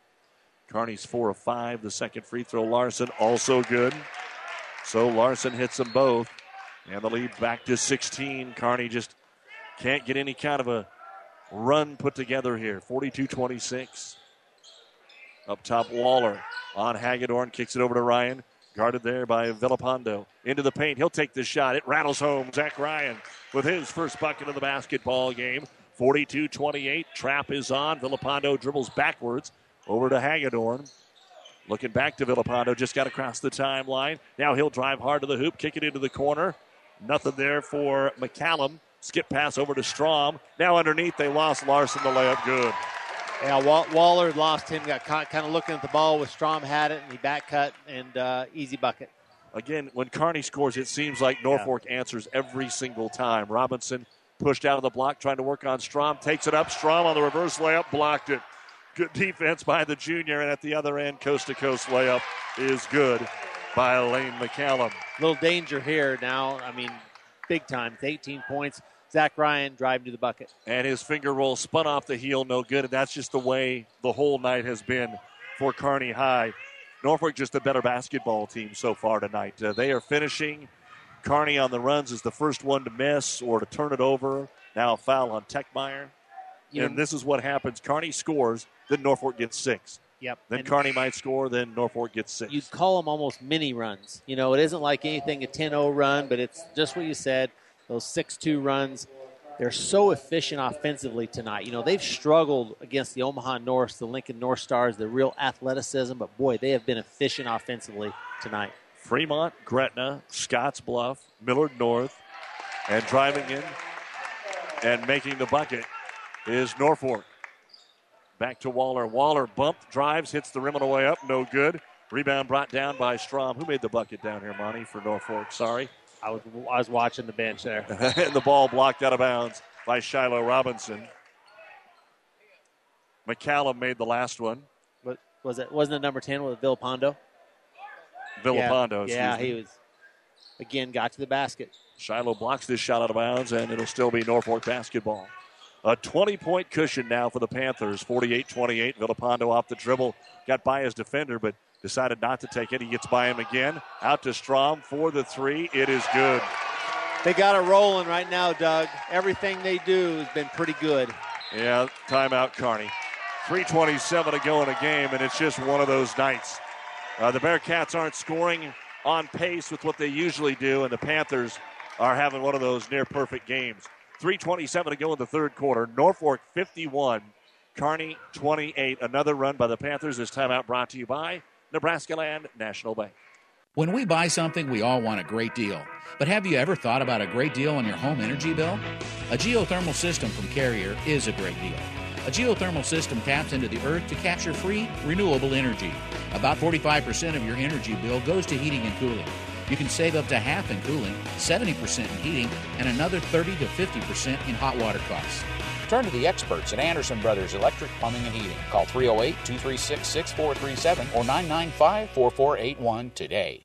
Kearney's four of five. The second free throw, Larson, also good. So Larson hits them both. And the lead back to 16. Kearney just can't get any kind of a run put together here. 42 26. Up top, Waller on Hagedorn, kicks it over to Ryan. Guarded there by Villapando. Into the paint. He'll take the shot. It rattles home. Zach Ryan with his first bucket of the basketball game. 42 28. Trap is on. Villapando dribbles backwards over to Hagedorn. Looking back to Villapando. Just got across the timeline. Now he'll drive hard to the hoop, kick it into the corner. Nothing there for McCallum. Skip pass over to Strom. Now underneath, they lost Larson. The layup good. Yeah, Waller lost him, got caught kind of looking at the ball with Strom had it, and he back cut and uh, easy bucket. Again, when Kearney scores, it seems like Norfolk yeah. answers every single time. Robinson pushed out of the block, trying to work on Strom, takes it up. Strom on the reverse layup, blocked it. Good defense by the junior, and at the other end, coast to coast layup is good by Lane McCallum. Little danger here now. I mean, big time. It's 18 points. Zach Ryan driving to the bucket. And his finger roll spun off the heel, no good. And that's just the way the whole night has been for Kearney High. Norfolk just a better basketball team so far tonight. Uh, they are finishing. Kearney on the runs is the first one to miss or to turn it over. Now a foul on Techmeyer. You and know, this is what happens. Kearney scores, then Norfolk gets six. Yep. Then and Kearney might score, then Norfolk gets six. You'd call them almost mini runs. You know, it isn't like anything a 10 0 run, but it's just what you said those 6 2 runs. They're so efficient offensively tonight. You know, they've struggled against the Omaha North, the Lincoln North Stars, the real athleticism, but boy, they have been efficient offensively tonight. Fremont, Gretna, Scotts Bluff, Millard North, and driving in and making the bucket is Norfolk. Back to Waller. Waller bumped, drives, hits the rim on the way up, no good. Rebound brought down by Strom. Who made the bucket down here, Monty, for Norfolk? Sorry. I was I was watching the bench there. and the ball blocked out of bounds by Shiloh Robinson. McCallum made the last one. What was it? Wasn't it number ten with Villapando? Villapando. Yeah, yeah he was. Again, got to the basket. Shiloh blocks this shot out of bounds, and it'll still be Norfolk basketball. A 20 point cushion now for the Panthers. 48 28. Villapando off the dribble. Got by his defender, but Decided not to take it. He gets by him again. Out to Strom for the three. It is good. They got it rolling right now, Doug. Everything they do has been pretty good. Yeah, timeout, Kearney. 3.27 to go in a game, and it's just one of those nights. Uh, the Bearcats aren't scoring on pace with what they usually do, and the Panthers are having one of those near perfect games. 3.27 to go in the third quarter. Norfolk 51, Kearney 28. Another run by the Panthers. This timeout brought to you by Nebraska Land National Bank. When we buy something, we all want a great deal. But have you ever thought about a great deal on your home energy bill? A geothermal system from Carrier is a great deal. A geothermal system taps into the earth to capture free, renewable energy. About 45% of your energy bill goes to heating and cooling. You can save up to half in cooling, 70% in heating, and another 30 to 50% in hot water costs. Turn to the experts at Anderson Brothers Electric Plumbing and Heating. Call 308 236 6437 or 995 4481 today.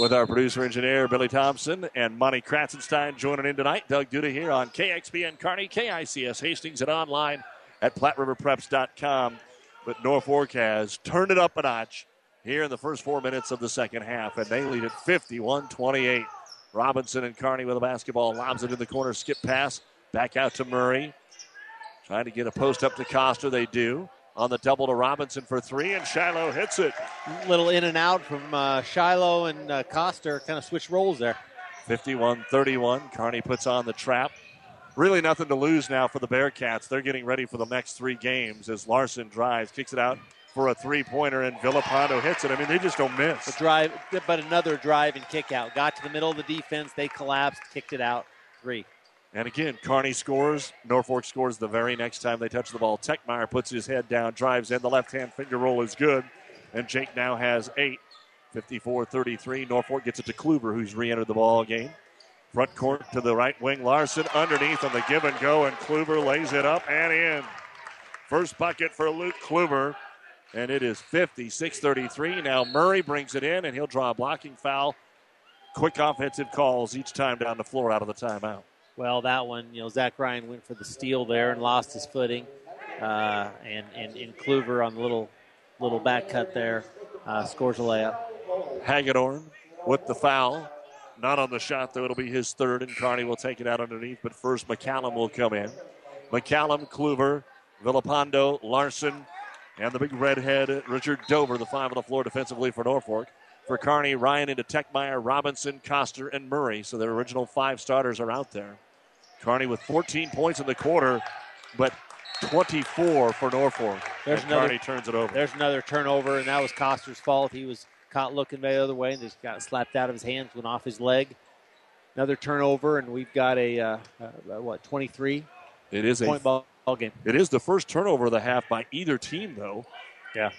With our producer engineer Billy Thompson and Monty Kratzenstein joining in tonight. Doug Duda here on KXPN Kearney, KICS Hastings, and online at PlatteRiverPreps.com. But Norfolk has turned it up a notch here in the first four minutes of the second half, and they lead at 51 28. Robinson and Kearney with a basketball. Lobs it in the corner. Skip pass. Back out to Murray. Trying to get a post up to Coster. They do. On the double to Robinson for three, and Shiloh hits it. Little in and out from uh, Shiloh and uh, Coster. Kind of switch roles there. 51 31. Kearney puts on the trap. Really nothing to lose now for the Bearcats. They're getting ready for the next three games as Larson drives, kicks it out for a three pointer, and Villapando hits it. I mean, they just don't miss. A drive, but another drive and kick out. Got to the middle of the defense. They collapsed, kicked it out. Three. And again, Kearney scores. Norfolk scores the very next time they touch the ball. Techmeyer puts his head down, drives in. The left hand finger roll is good. And Jake now has eight. 54 33. Norfolk gets it to Kluver, who's re entered the ball game. Front court to the right wing. Larson underneath on the give and go, and Kluver lays it up and in. First bucket for Luke Kluver and it is 56 33. Now Murray brings it in, and he'll draw a blocking foul. Quick offensive calls each time down the floor out of the timeout. Well, that one, you know, Zach Ryan went for the steal there and lost his footing. Uh, and, and, and Kluver on the little, little back cut there uh, scores a layup. Hagedorn with the foul. Not on the shot, though. It'll be his third, and Kearney will take it out underneath. But first, McCallum will come in. McCallum, Kluver, Villapando, Larson, and the big redhead, Richard Dover, the five on the floor defensively for Norfolk. For Kearney, Ryan into Techmeyer, Robinson, Coster, and Murray. So their original five starters are out there. Kearney with 14 points in the quarter, but 24 for Norfolk. There's and another, Kearney turns it over. There's another turnover, and that was Coster's fault. He was caught looking the other way and just got slapped out of his hands, went off his leg. Another turnover, and we've got a, uh, uh, what, 23 It is point a ball, ball game. It is the first turnover of the half by either team, though. Yeah.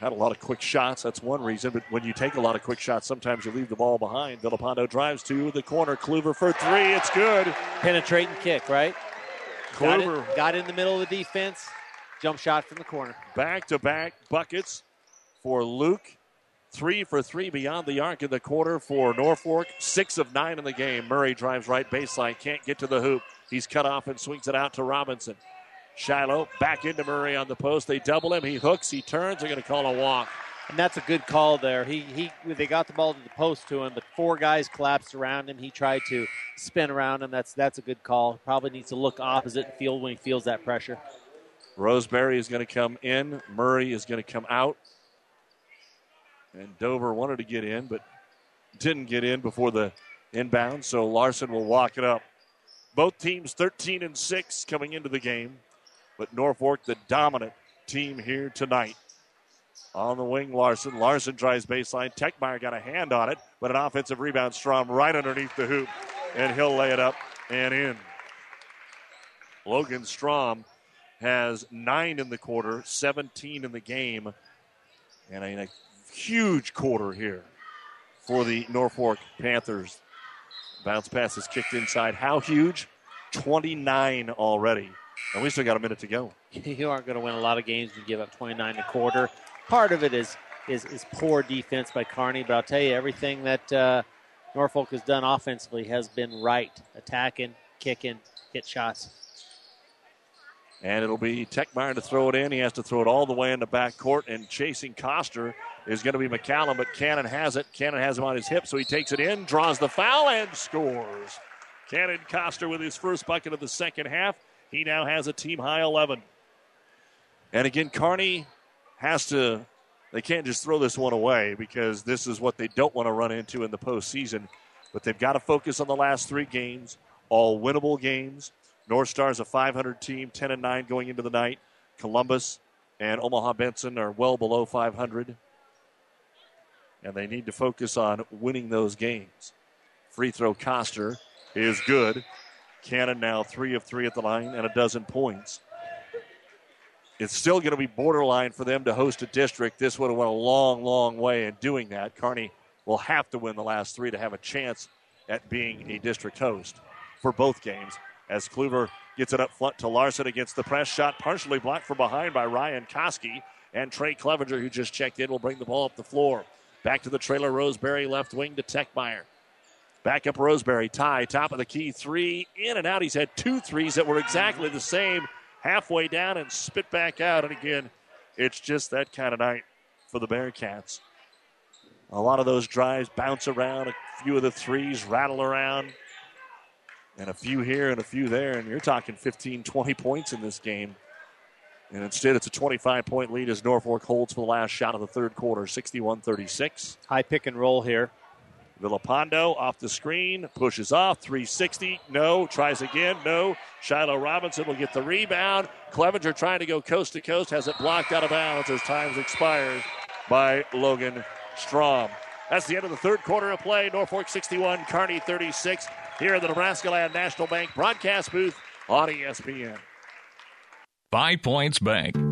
Had a lot of quick shots. That's one reason. But when you take a lot of quick shots, sometimes you leave the ball behind. Villapando drives to the corner. Kluver for three. It's good. Penetrating kick, right? Got, Kluver. it, got in the middle of the defense. Jump shot from the corner. Back to back buckets for Luke. Three for three beyond the arc in the quarter for Norfolk. Six of nine in the game. Murray drives right baseline. Can't get to the hoop. He's cut off and swings it out to Robinson. Shiloh back into Murray on the post. They double him. He hooks. He turns. They're going to call a walk. And that's a good call there. He he they got the ball to the post to him, but four guys collapsed around him. He tried to spin around him. That's that's a good call. Probably needs to look opposite field when he feels that pressure. Roseberry is going to come in. Murray is going to come out. And Dover wanted to get in, but didn't get in before the inbound. So Larson will walk it up. Both teams 13 and 6 coming into the game, but Norfolk the dominant team here tonight. On the wing, Larson. Larson tries baseline. Techmeyer got a hand on it, but an offensive rebound. Strom right underneath the hoop, and he'll lay it up and in. Logan Strom has nine in the quarter, 17 in the game, and a, a huge quarter here for the Norfolk Panthers. Bounce pass is kicked inside. How huge? 29 already. And we still got a minute to go. you aren't going to win a lot of games when you give up 29 a quarter. Part of it is is, is poor defense by Kearney, but I'll tell you, everything that uh, Norfolk has done offensively has been right. Attacking, kicking, hit shots. And it'll be Techmeyer to throw it in. He has to throw it all the way in the back court, and chasing Coster is going to be McCallum, but Cannon has it. Cannon has him on his hip, so he takes it in, draws the foul, and scores. Cannon Coster with his first bucket of the second half. He now has a team high 11. And again, Kearney has to, they can't just throw this one away because this is what they don't want to run into in the postseason. But they've got to focus on the last three games, all winnable games. North Stars a 500 team, 10 and 9 going into the night. Columbus and Omaha Benson are well below 500. And they need to focus on winning those games. Free throw Coster is good. Cannon now three of three at the line and a dozen points. It's still going to be borderline for them to host a district. This would have went a long, long way in doing that. Kearney will have to win the last three to have a chance at being a district host for both games. As Kluver gets it up front to Larson against the press shot, partially blocked from behind by Ryan Koski. And Trey Clevenger, who just checked in, will bring the ball up the floor. Back to the trailer, Roseberry left wing to Techmeyer. Back up Roseberry, tie, top of the key, three, in and out. He's had two threes that were exactly the same, halfway down and spit back out. And again, it's just that kind of night for the Bearcats. A lot of those drives bounce around, a few of the threes rattle around, and a few here and a few there. And you're talking 15, 20 points in this game. And instead, it's a 25 point lead as Norfolk holds for the last shot of the third quarter, 61 36. High pick and roll here. Villapando off the screen, pushes off, 360, no, tries again, no. Shiloh Robinson will get the rebound. Clevenger trying to go coast to coast, has it blocked out of bounds as time's expired by Logan Strom. That's the end of the third quarter of play. Norfolk 61, Kearney 36, here in the Nebraska Land National Bank broadcast booth on ESPN. Five Points Bank.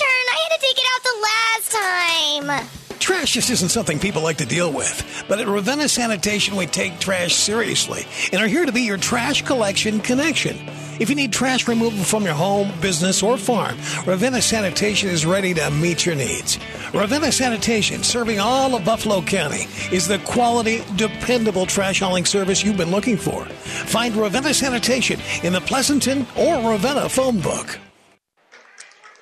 Turn. I had to take it out the last time. Trash just isn't something people like to deal with. But at Ravenna Sanitation, we take trash seriously and are here to be your trash collection connection. If you need trash removal from your home, business, or farm, Ravenna Sanitation is ready to meet your needs. Ravenna Sanitation, serving all of Buffalo County, is the quality, dependable trash hauling service you've been looking for. Find Ravenna Sanitation in the Pleasanton or Ravenna phone book.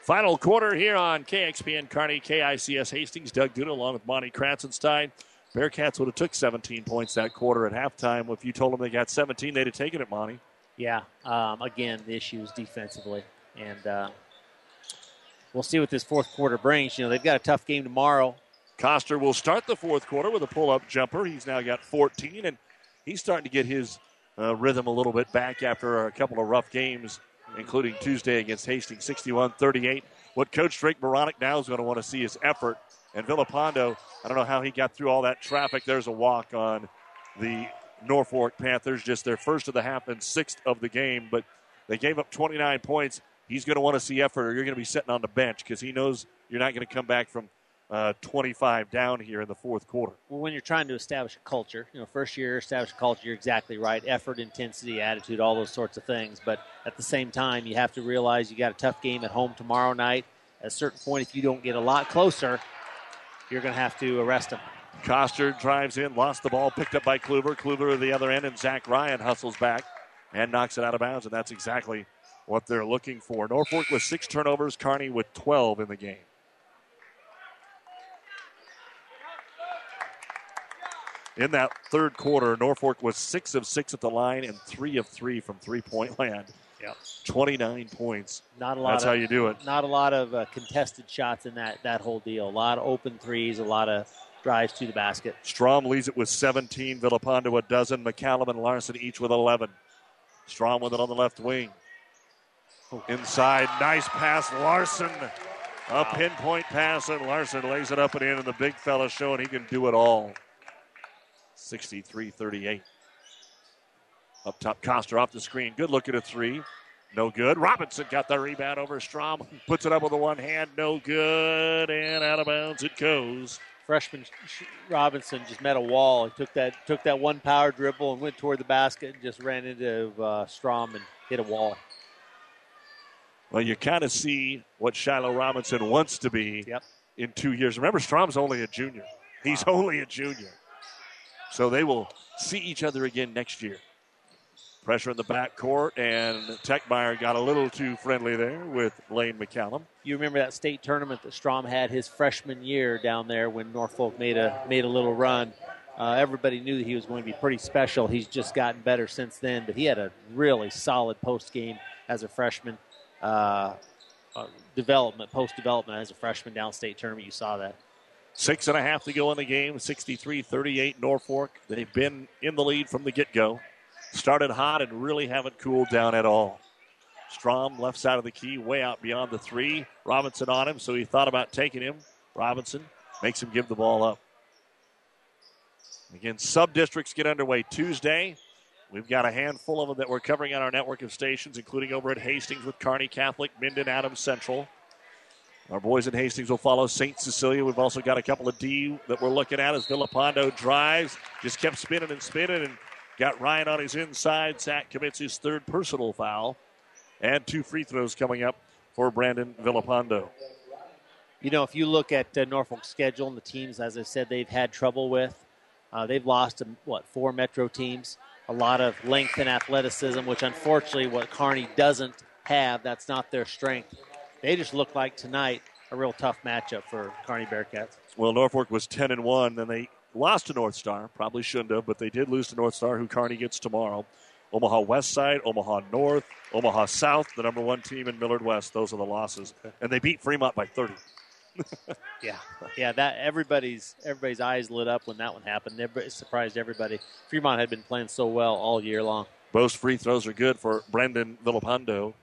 Final quarter here on KXPN Kearney, KICS Hastings. Doug Duda along with Monty Kratzenstein. Bearcats would have took 17 points that quarter at halftime. If you told them they got 17, they'd have taken it, Monty. Yeah. Um, again, the issue is defensively, and uh, we'll see what this fourth quarter brings. You know, they've got a tough game tomorrow. Coster will start the fourth quarter with a pull-up jumper. He's now got 14, and he's starting to get his uh, rhythm a little bit back after a couple of rough games including Tuesday against Hastings, 61 38. What Coach Drake Beranek now is going to want to see is effort. And Villapando, I don't know how he got through all that traffic. There's a walk on the Norfolk Panthers, just their first of the half and sixth of the game, but they gave up 29 points. He's going to want to see effort, or you're going to be sitting on the bench because he knows you're not going to come back from uh, 25 down here in the fourth quarter. Well, when you're trying to establish a culture, you know, first year establish a culture, you're exactly right. Effort, intensity, attitude, all those sorts of things. But at the same time, you have to realize you got a tough game at home tomorrow night. At a certain point, if you don't get a lot closer, you're going to have to arrest them. Coster drives in, lost the ball, picked up by Kluver. Kluver at the other end, and Zach Ryan hustles back and knocks it out of bounds, and that's exactly what they're looking for. Norfolk with six turnovers, Kearney with 12 in the game. In that third quarter, Norfolk was six of six at the line and three of three from three point land. Yep. 29 points. Not a lot. That's of, how you do it. Not a lot of uh, contested shots in that, that whole deal. A lot of open threes, a lot of drives to the basket. Strom leads it with 17. Villapando a dozen. McCallum and Larson each with 11. Strom with it on the left wing. Inside, nice pass, Larson. A pinpoint pass, and Larson lays it up and in, and the big fella showing he can do it all. 63 38. Up top, Coster off the screen. Good look at a three. No good. Robinson got the rebound over Strom. Puts it up with the one hand. No good. And out of bounds it goes. Freshman Robinson just met a wall. He took that took that one power dribble and went toward the basket and just ran into uh, Strom and hit a wall. Well, you kind of see what Shiloh Robinson wants to be yep. in two years. Remember, Strom's only a junior. He's wow. only a junior. So they will see each other again next year. Pressure in the back court, and Techmeyer got a little too friendly there with Lane McCallum. You remember that state tournament that Strom had his freshman year down there when Norfolk made a made a little run. Uh, everybody knew that he was going to be pretty special. He's just gotten better since then, but he had a really solid post game as a freshman. Uh, uh, development, post development as a freshman downstate tournament. You saw that. Six and a half to go in the game, 63 38 Norfolk. They've been in the lead from the get go. Started hot and really haven't cooled down at all. Strom, left side of the key, way out beyond the three. Robinson on him, so he thought about taking him. Robinson makes him give the ball up. Again, sub districts get underway Tuesday. We've got a handful of them that we're covering on our network of stations, including over at Hastings with Kearney Catholic, Minden Adams Central. Our boys in Hastings will follow St. Cecilia. We've also got a couple of D that we're looking at as Villapando drives. Just kept spinning and spinning and got Ryan on his inside. Sack commits his third personal foul. And two free throws coming up for Brandon Villapando. You know, if you look at uh, Norfolk's schedule and the teams, as I said, they've had trouble with, uh, they've lost what, four Metro teams. A lot of length and athleticism, which unfortunately what Kearney doesn't have. That's not their strength they just look like tonight a real tough matchup for Kearney Bearcats. Well, Norfolk was 10 and 1, then they lost to North Star. Probably shouldn't have, but they did lose to North Star, who Kearney gets tomorrow. Omaha West Side, Omaha North, Omaha South, the number one team in Millard West. Those are the losses, and they beat Fremont by 30. yeah, yeah. That everybody's everybody's eyes lit up when that one happened. It surprised everybody. Fremont had been playing so well all year long. Both free throws are good for Brendan Villapando.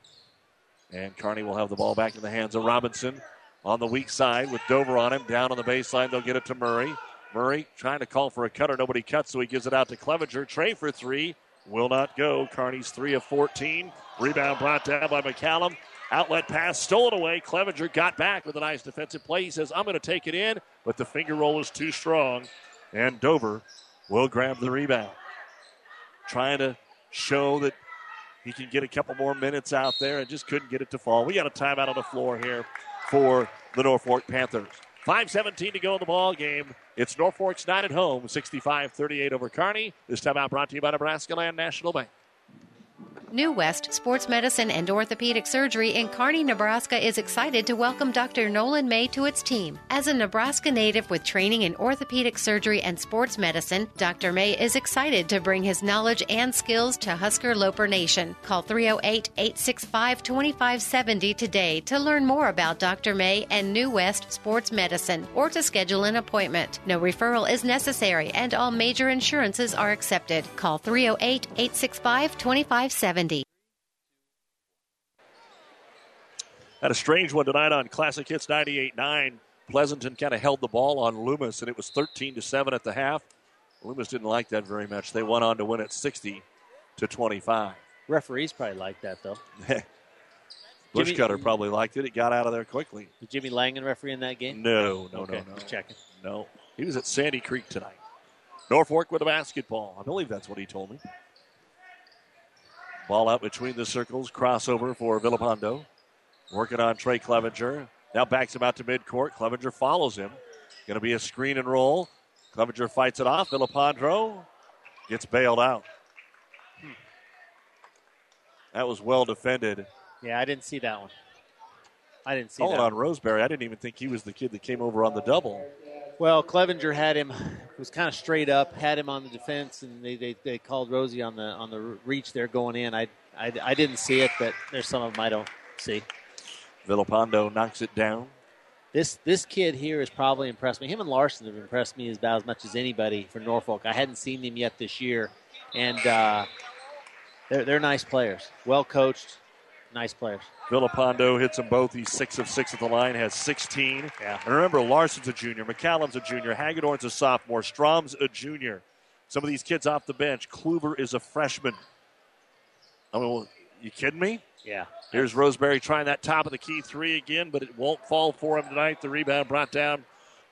And Kearney will have the ball back in the hands of Robinson on the weak side with Dover on him. Down on the baseline, they'll get it to Murray. Murray trying to call for a cutter. Nobody cuts, so he gives it out to Clevenger. Trey for three. Will not go. Kearney's three of 14. Rebound brought down by McCallum. Outlet pass stolen away. Clevenger got back with a nice defensive play. He says, I'm going to take it in, but the finger roll is too strong. And Dover will grab the rebound. Trying to show that he can get a couple more minutes out there and just couldn't get it to fall. We got a timeout on the floor here for the Norfolk Panthers. 5.17 to go in the ball game. It's Norfolk's night at home, 65 38 over Kearney. This timeout brought to you by Nebraska Land National Bank. New West Sports Medicine and Orthopedic Surgery in Kearney, Nebraska is excited to welcome Dr. Nolan May to its team. As a Nebraska native with training in orthopedic surgery and sports medicine, Dr. May is excited to bring his knowledge and skills to Husker Loper Nation. Call 308 865 2570 today to learn more about Dr. May and New West Sports Medicine or to schedule an appointment. No referral is necessary and all major insurances are accepted. Call 308 865 2570. Had a strange one tonight on Classic Hits 98.9. Pleasanton kind of held the ball on Loomis, and it was 13 to 7 at the half. Loomis didn't like that very much. They went on to win it 60 to 25. Referees probably like that, though. Bushcutter probably liked it. It got out of there quickly. Did Jimmy Langen referee in that game? No, no, Okay, no, no. just checking. No. He was at Sandy Creek tonight. Norfolk with a basketball. I believe that's what he told me. Ball out between the circles. Crossover for Villapando. Working on Trey Clevenger. Now backs him out to midcourt. Clevenger follows him. Going to be a screen and roll. Clevenger fights it off. Villapando gets bailed out. That was well defended. Yeah, I didn't see that one. I didn't see Calling that. on Roseberry. I didn't even think he was the kid that came over on the double. Well, Clevenger had him was kind of straight up, had him on the defense, and they, they, they called Rosie on the on the reach there going in. I, I, I didn't see it, but there's some of them I don't see. Villapando knocks it down. This this kid here has probably impressed me. Him and Larson have impressed me about as much as anybody for Norfolk. I hadn't seen them yet this year, and uh, they're they're nice players, well coached, nice players. Villapando hits them both. He's six of six at the line, has 16. Yeah. And remember, Larson's a junior, McCallum's a junior, Hagedorn's a sophomore, Strom's a junior. Some of these kids off the bench. Kluver is a freshman. I mean, well, you kidding me? Yeah. Here's Roseberry trying that top of the key three again, but it won't fall for him tonight. The rebound brought down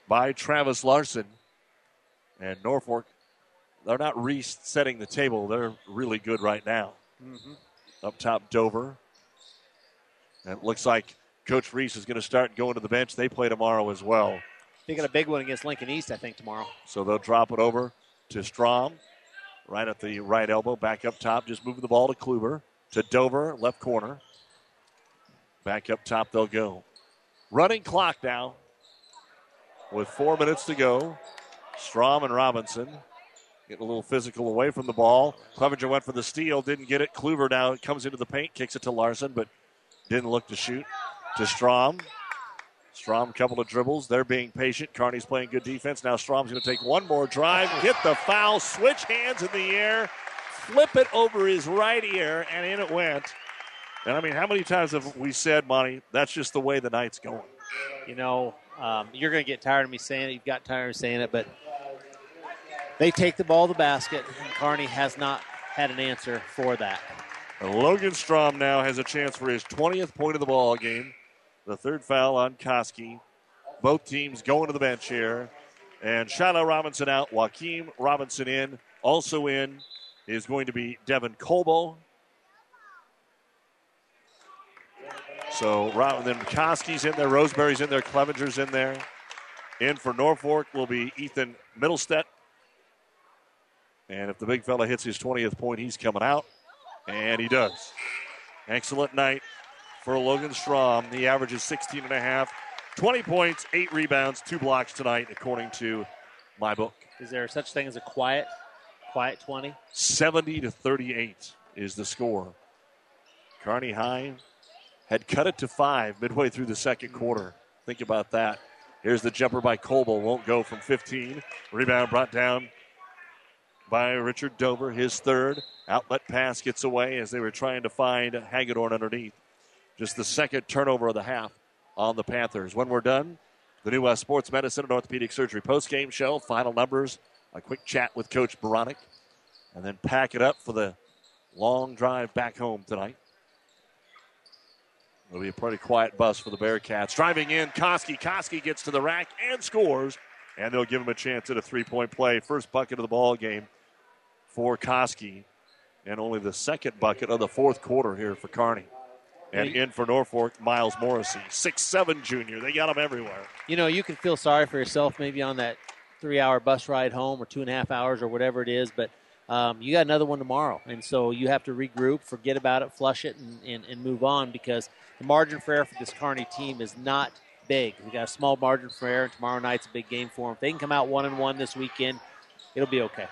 by Travis Larson. And Norfolk, they're not resetting the table. They're really good right now. Mm-hmm. Up top, Dover. And it looks like Coach Reese is going to start going to the bench. They play tomorrow as well. They got a big one against Lincoln East, I think, tomorrow. So they'll drop it over to Strom, right at the right elbow, back up top, just moving the ball to Kluver, to Dover, left corner. Back up top they'll go. Running clock now with four minutes to go. Strom and Robinson getting a little physical away from the ball. Clevenger went for the steal, didn't get it. Kluver now comes into the paint, kicks it to Larson, but didn't look to shoot. To Strom. Strom, couple of dribbles. They're being patient. Kearney's playing good defense. Now Strom's going to take one more drive, hit the foul, switch hands in the air, flip it over his right ear, and in it went. And I mean, how many times have we said, Monty, that's just the way the night's going? You know, um, you're going to get tired of me saying it. You've got tired of saying it, but they take the ball to the basket, and Kearney has not had an answer for that. And Logan Strom now has a chance for his 20th point of the ball game. The third foul on Koski. Both teams going to the bench here. And Shiloh Robinson out, Joaquim Robinson in. Also in is going to be Devin Coble. So Rob- then Koski's in there, Roseberry's in there, Clevenger's in there. In for Norfolk will be Ethan Middlestead. And if the big fella hits his 20th point, he's coming out. And he does. Excellent night for Logan Strom. He averages 16 and a half, 20 points, eight rebounds, two blocks tonight, according to my book. Is there such thing as a quiet, quiet 20? 70 to 38 is the score. Kearney High had cut it to five midway through the second quarter. Think about that. Here's the jumper by Coble. Won't go from 15. Rebound brought down by Richard Dover, his third. Outlet pass gets away as they were trying to find Hagedorn underneath. Just the second turnover of the half on the Panthers. When we're done, the new Sports Medicine and Orthopedic Surgery post-game show, final numbers, a quick chat with Coach Beranek, and then pack it up for the long drive back home tonight. It'll be a pretty quiet bus for the Bearcats. Driving in, Koski. Koski gets to the rack and scores, and they'll give him a chance at a three-point play. First bucket of the ball game for Koski. and only the second bucket of the fourth quarter here for Kearney. And in for Norfolk, Miles Morrissey, six seven junior. They got him everywhere. You know, you can feel sorry for yourself maybe on that three hour bus ride home or two and a half hours or whatever it is, but um, you got another one tomorrow. And so you have to regroup, forget about it, flush it, and, and, and move on because the margin for error for this Kearney team is not big. We got a small margin for error. and Tomorrow night's a big game for them. If they can come out one and one this weekend, it'll be okay.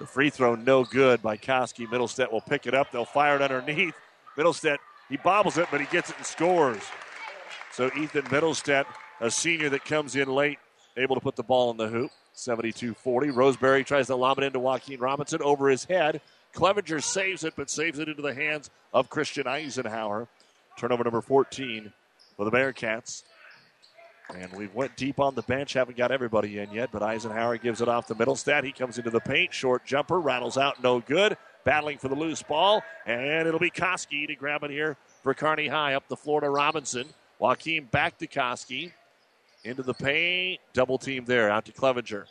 The free throw no good by Koski. Middlestead will pick it up. They'll fire it underneath. Middlestead, he bobbles it, but he gets it and scores. So Ethan Middlestead, a senior that comes in late, able to put the ball in the hoop. 72 40. Roseberry tries to lob it into Joaquin Robinson over his head. Clevenger saves it, but saves it into the hands of Christian Eisenhower. Turnover number 14 for the Bearcats. And we've went deep on the bench, haven't got everybody in yet, but Eisenhower gives it off the middle stat. He comes into the paint, short jumper, rattles out, no good. Battling for the loose ball, and it'll be Koski to grab it here for Kearney High up the floor to Robinson. Joaquin back to Koski. Into the paint. Double team there. Out to Clevenger.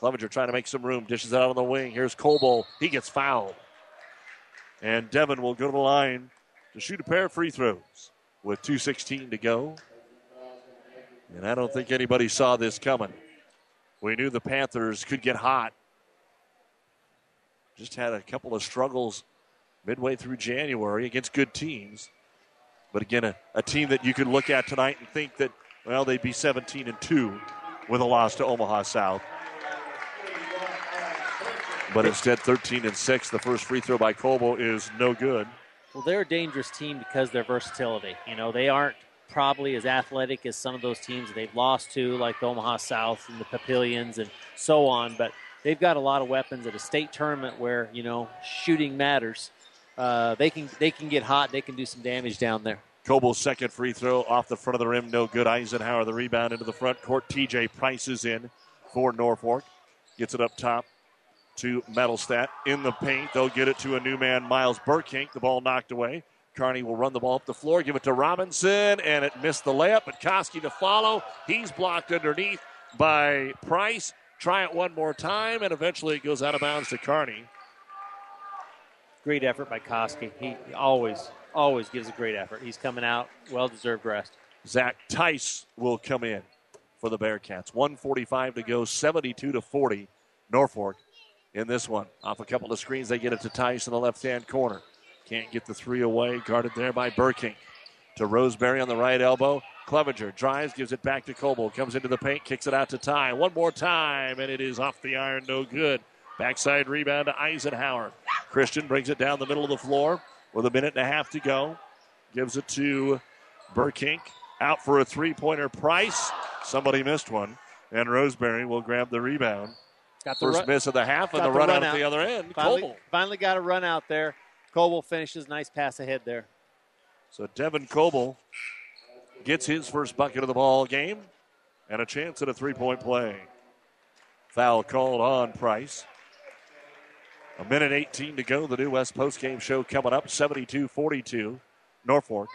Clevenger trying to make some room. Dishes out on the wing. Here's Coble. He gets fouled. And Devon will go to the line to shoot a pair of free throws with 2.16 to go. And I don't think anybody saw this coming. We knew the Panthers could get hot. Just had a couple of struggles midway through January against good teams. But again, a, a team that you could look at tonight and think that well, they'd be 17 and 2 with a loss to Omaha South. But instead, 13 and 6. The first free throw by Coble is no good. Well, they're a dangerous team because of their versatility. You know, they aren't probably as athletic as some of those teams they've lost to, like the Omaha South and the Papillions and so on. But they've got a lot of weapons at a state tournament where you know shooting matters. Uh, they can they can get hot. They can do some damage down there. Coble's second free throw off the front of the rim, no good. Eisenhower the rebound into the front court. TJ Price is in for Norfolk. Gets it up top to Metalstat in the paint. They'll get it to a new man, Miles Burkink. The ball knocked away. Kearney will run the ball up the floor, give it to Robinson, and it missed the layup. But Koski to follow. He's blocked underneath by Price. Try it one more time, and eventually it goes out of bounds to Kearney. Great effort by Koski. He always always gives a great effort. He's coming out, well deserved rest. Zach Tice will come in for the Bearcats. 145 to go, 72 to 40. Norfolk in this one. Off a couple of screens, they get it to Tice in the left hand corner. Can't get the three away. Guarded there by Burking. To Roseberry on the right elbow. Clevenger drives, gives it back to Coble. Comes into the paint, kicks it out to Ty. One more time, and it is off the iron, no good. Backside rebound to Eisenhower. Christian brings it down the middle of the floor with a minute and a half to go. Gives it to Burkink. Out for a three pointer price. Somebody missed one. And Roseberry will grab the rebound. Got the First run, miss of the half and the, the run, run out at the other end. Finally, Coble. finally got a run out there. Coble finishes. Nice pass ahead there. So Devin Coble gets his first bucket of the ball game and a chance at a three point play. Foul called on Price. A minute 18 to go. The New West postgame show coming up 72 42. Norfolk.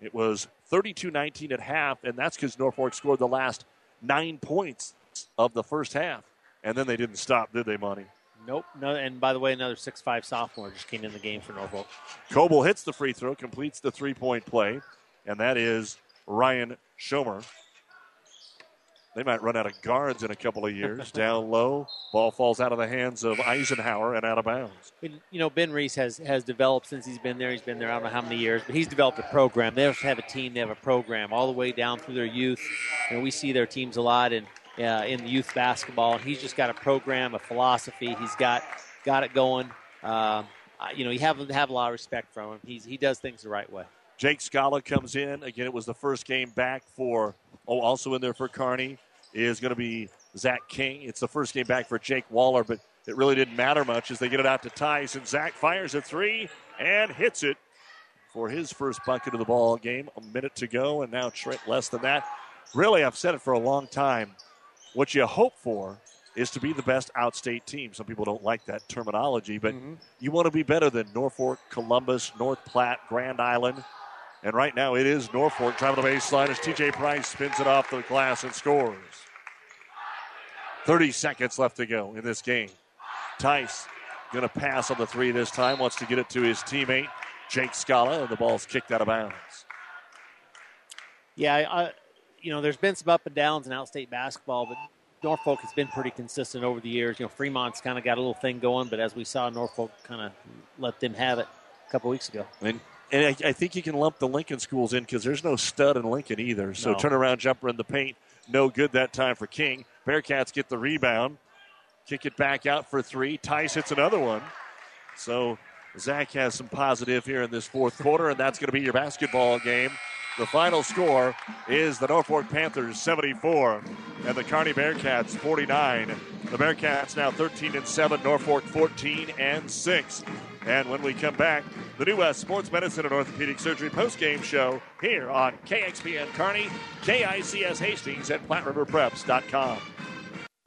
It was 32 19 at half, and that's because Norfolk scored the last nine points of the first half. And then they didn't stop, did they, Monty? Nope. No. And by the way, another six-five sophomore just came in the game for Norfolk. Coble hits the free throw, completes the three point play, and that is Ryan Schomer. They might run out of guards in a couple of years. Down low, ball falls out of the hands of Eisenhower and out of bounds. You know, Ben Reese has, has developed since he's been there. He's been there I don't know how many years, but he's developed a program. They have a team, they have a program all the way down through their youth. You know, we see their teams a lot in, uh, in youth basketball, and he's just got a program, a philosophy. He's got got it going. Uh, you know, you have, have a lot of respect from him. He's, he does things the right way. Jake Scala comes in. Again, it was the first game back for, oh, also in there for Carney is going to be Zach King. It's the first game back for Jake Waller, but it really didn't matter much as they get it out to Tice. And Zach fires a three and hits it for his first bucket of the ball game. A minute to go, and now Trent less than that. Really, I've said it for a long time. What you hope for is to be the best outstate team. Some people don't like that terminology, but Mm-hmm. you want to be better than Norfolk, Columbus, North Platte, Grand Island. And right now it is Norfolk driving the baseline as TJ Price spins it off the glass and scores. 30 seconds left to go in this game. Tice going to pass on the three this time. Wants to get it to his teammate, Jake Scala, and the ball's kicked out of bounds. Yeah, I, you know, there's been some up and downs in outstate basketball, but Norfolk has been pretty consistent over the years. You know, Fremont's kind of got a little thing going, but as we saw, Norfolk kind of let them have it a couple weeks ago. And and I, I, think you can lump the Lincoln schools in because there's no stud in Lincoln either. So No. turnaround jumper in the paint, no good that time for King. Bearcats get the rebound, kick it back out for three. Tice hits another one. So Zach has some positive here in this fourth quarter, and that's going to be your basketball game. The final score is the Norfolk Panthers 74 and the Kearney Bearcats 49. The Bearcats now 13 and 7, Norfolk 14 and 6. And when we come back, the New West Sports Medicine and Orthopedic Surgery postgame show here on KXPN Kearney, KICS Hastings, and PlatteRiverPreps.com.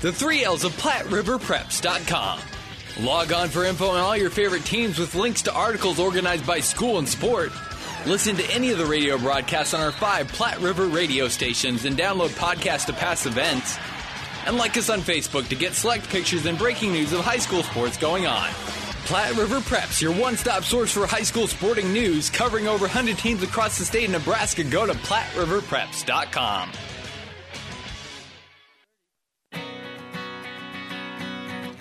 The three L's of PlatteRiverPreps.com. Log on for info on all your favorite teams with links to articles organized by school and sport. Listen to any of the radio broadcasts on our five Platte River radio stations and download podcasts to past events. And like us on Facebook to get select pictures and breaking news of high school sports going on. Platte River Preps, your one stop source for high school sporting news, covering over 100 teams across the state of Nebraska. Go to PlatteRiverPreps.com.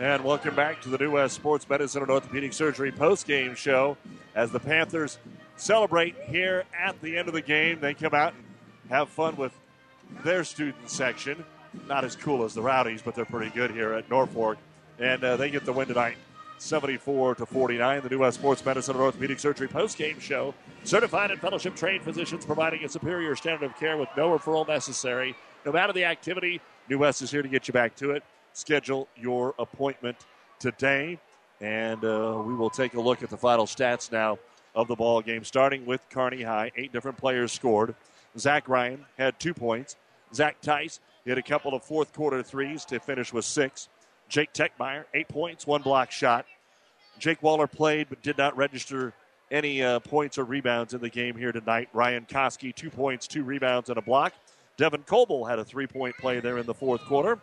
And welcome back to the New West Sports Medicine and Orthopedic Surgery post-game show. As the Panthers celebrate here at the end of the game, they come out and have fun with their student section. Not as cool as the Rowdies, but they're pretty good here at Norfolk. And uh, they get the win tonight, 74 to 49. The New West Sports Medicine and Orthopedic Surgery post-game show. Certified and fellowship trained physicians providing a superior standard of care with no referral necessary. No matter the activity, New West is here to get you back to it schedule your appointment today. And uh, we will take a look at the final stats now of the ball game, starting with Kearney High. Eight different players scored. Zach Ryan had two points. Zach Tice hit a couple of fourth quarter threes to finish with six. Jake Techmeyer, eight points, one block shot. Jake Waller played but did not register any uh, points or rebounds in the game here tonight. Ryan Koski, two points, two rebounds, and a block. Devin Coble had a three point play there in the fourth quarter.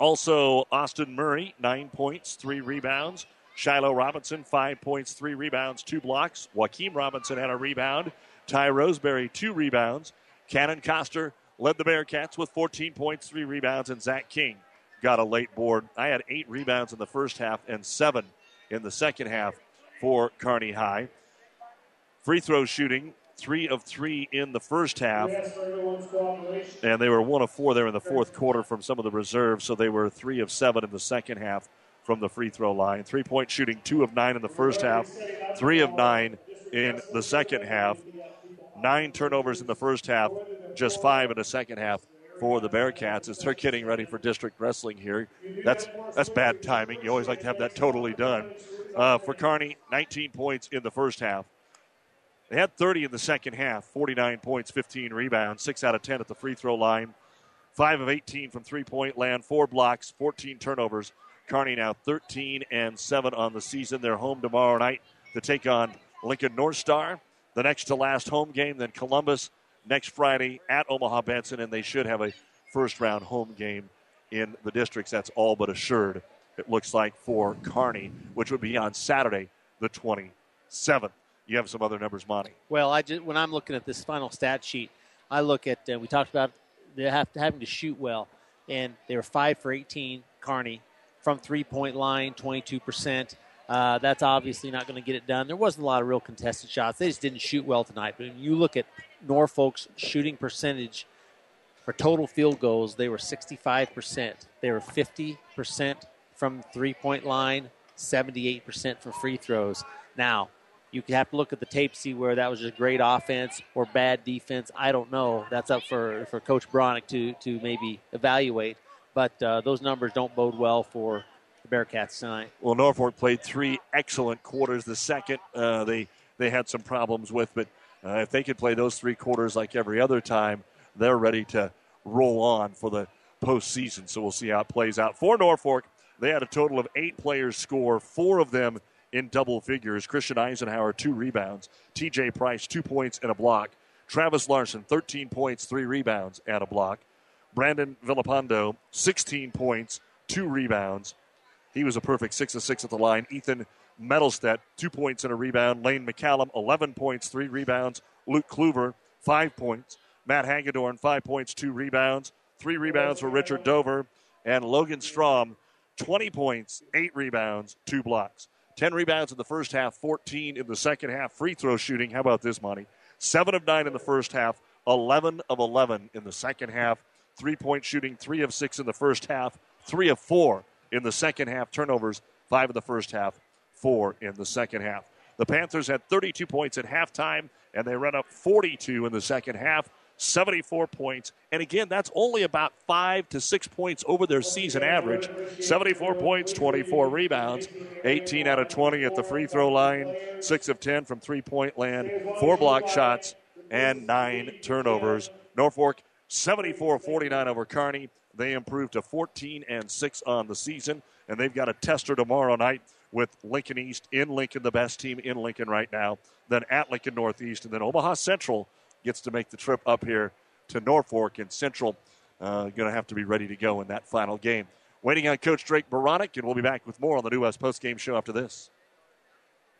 Also, Austin Murray, nine points, three rebounds. Shiloh Robinson, five points, three rebounds, two blocks. Joaquim Robinson had a rebound. Ty Roseberry, two rebounds. Cannon Coster led the Bearcats with 14 points, three rebounds, and Zach King got a late board. I had eight rebounds in the first half and seven in the second half for Kearney High. Free throw shooting, three of three in the first half. And they were one of four there in the fourth quarter from some of the reserves, so they were three of seven in the second half from the free throw line. Three point shooting, two of nine in the first half, three of nine in the second half. Nine turnovers in the first half, just five in the second half for the Bearcats as they're getting ready for district wrestling here. That's that's bad timing. You always like to have that totally done. Uh, for Kearney, 19 points in the first half. They had 30 in the second half, 49 points, 15 rebounds, 6 out of 10 at the free throw line, 5 of 18 from three point land, 4 blocks, 14 turnovers. Kearney now 13 and 7 on the season. They're home tomorrow night to take on Lincoln North Star. The next to last home game, then Columbus next Friday at Omaha Benson, and they should have a first round home game in the districts. That's all but assured, it looks like, for Kearney, which would be on Saturday, the 27th. You have some other numbers, Monty. Well, I just, when I'm looking at this final stat sheet, I look at uh, we talked about they have to, having to shoot well, and they were five for 18, Kearney, from three point line, 22%. Uh, that's obviously not going to get it done. There wasn't a lot of real contested shots. They just didn't shoot well tonight. But when you look at Norfolk's shooting percentage for total field goals, they were 65%. They were 50% from three point line, 78% from free throws. Now, you have to look at the tape, see where that was just great offense or bad defense. I don't know. That's up for, for Coach Beranek to, to maybe evaluate. But uh, those numbers don't bode well for the Bearcats tonight. Well, Norfolk played three excellent quarters. The second, uh, they they had some problems with, but uh, if they could play those three quarters like every other time, they're ready to roll on for the postseason. So we'll see how it plays out. For Norfolk, they had a total of eight players score, four of them in double figures. Christian Eisenhower, two rebounds. TJ Price, two points and a block. Travis Larson, 13 points, three rebounds, and a block. Brandon Villapando, 16 points, two rebounds. He was a perfect 6 of 6 at the line. Ethan Metalstedt, two points and a rebound. Lane McCallum, 11 points, three rebounds. Luke Kluver, five points. Matt Hagedorn, five points, two rebounds. Three rebounds for Richard Dover. And Logan Strom, 20 points, eight rebounds, two blocks. 10 rebounds in the first half, 14 in the second half. Free throw shooting. How about this, Monty? 7 of 9 in the first half, 11 of 11 in the second half. Three point shooting, 3 of 6 in the first half, 3 of 4 in the second half. Turnovers, 5 in the first half, 4 in the second half. The Panthers had 32 points at halftime, and they ran up 42 in the second half. 74 points. And again, that's only about five to six points over their season average. 74 points, 24 rebounds, 18 out of 20 at the free throw line, 6 of 10 from three point land, four block shots, and nine turnovers. Norfolk 74 49 over Kearney. They improved to 14 and 6 on the season, and they've got a tester tomorrow night with Lincoln East in Lincoln, the best team in Lincoln right now, then at Lincoln Northeast, and then Omaha Central gets to make the trip up here to Norfolk, and Central uh, going to have to be ready to go in that final game. Waiting on Coach Drake Beranek, and we'll be back with more on the New West Post Game Show after this.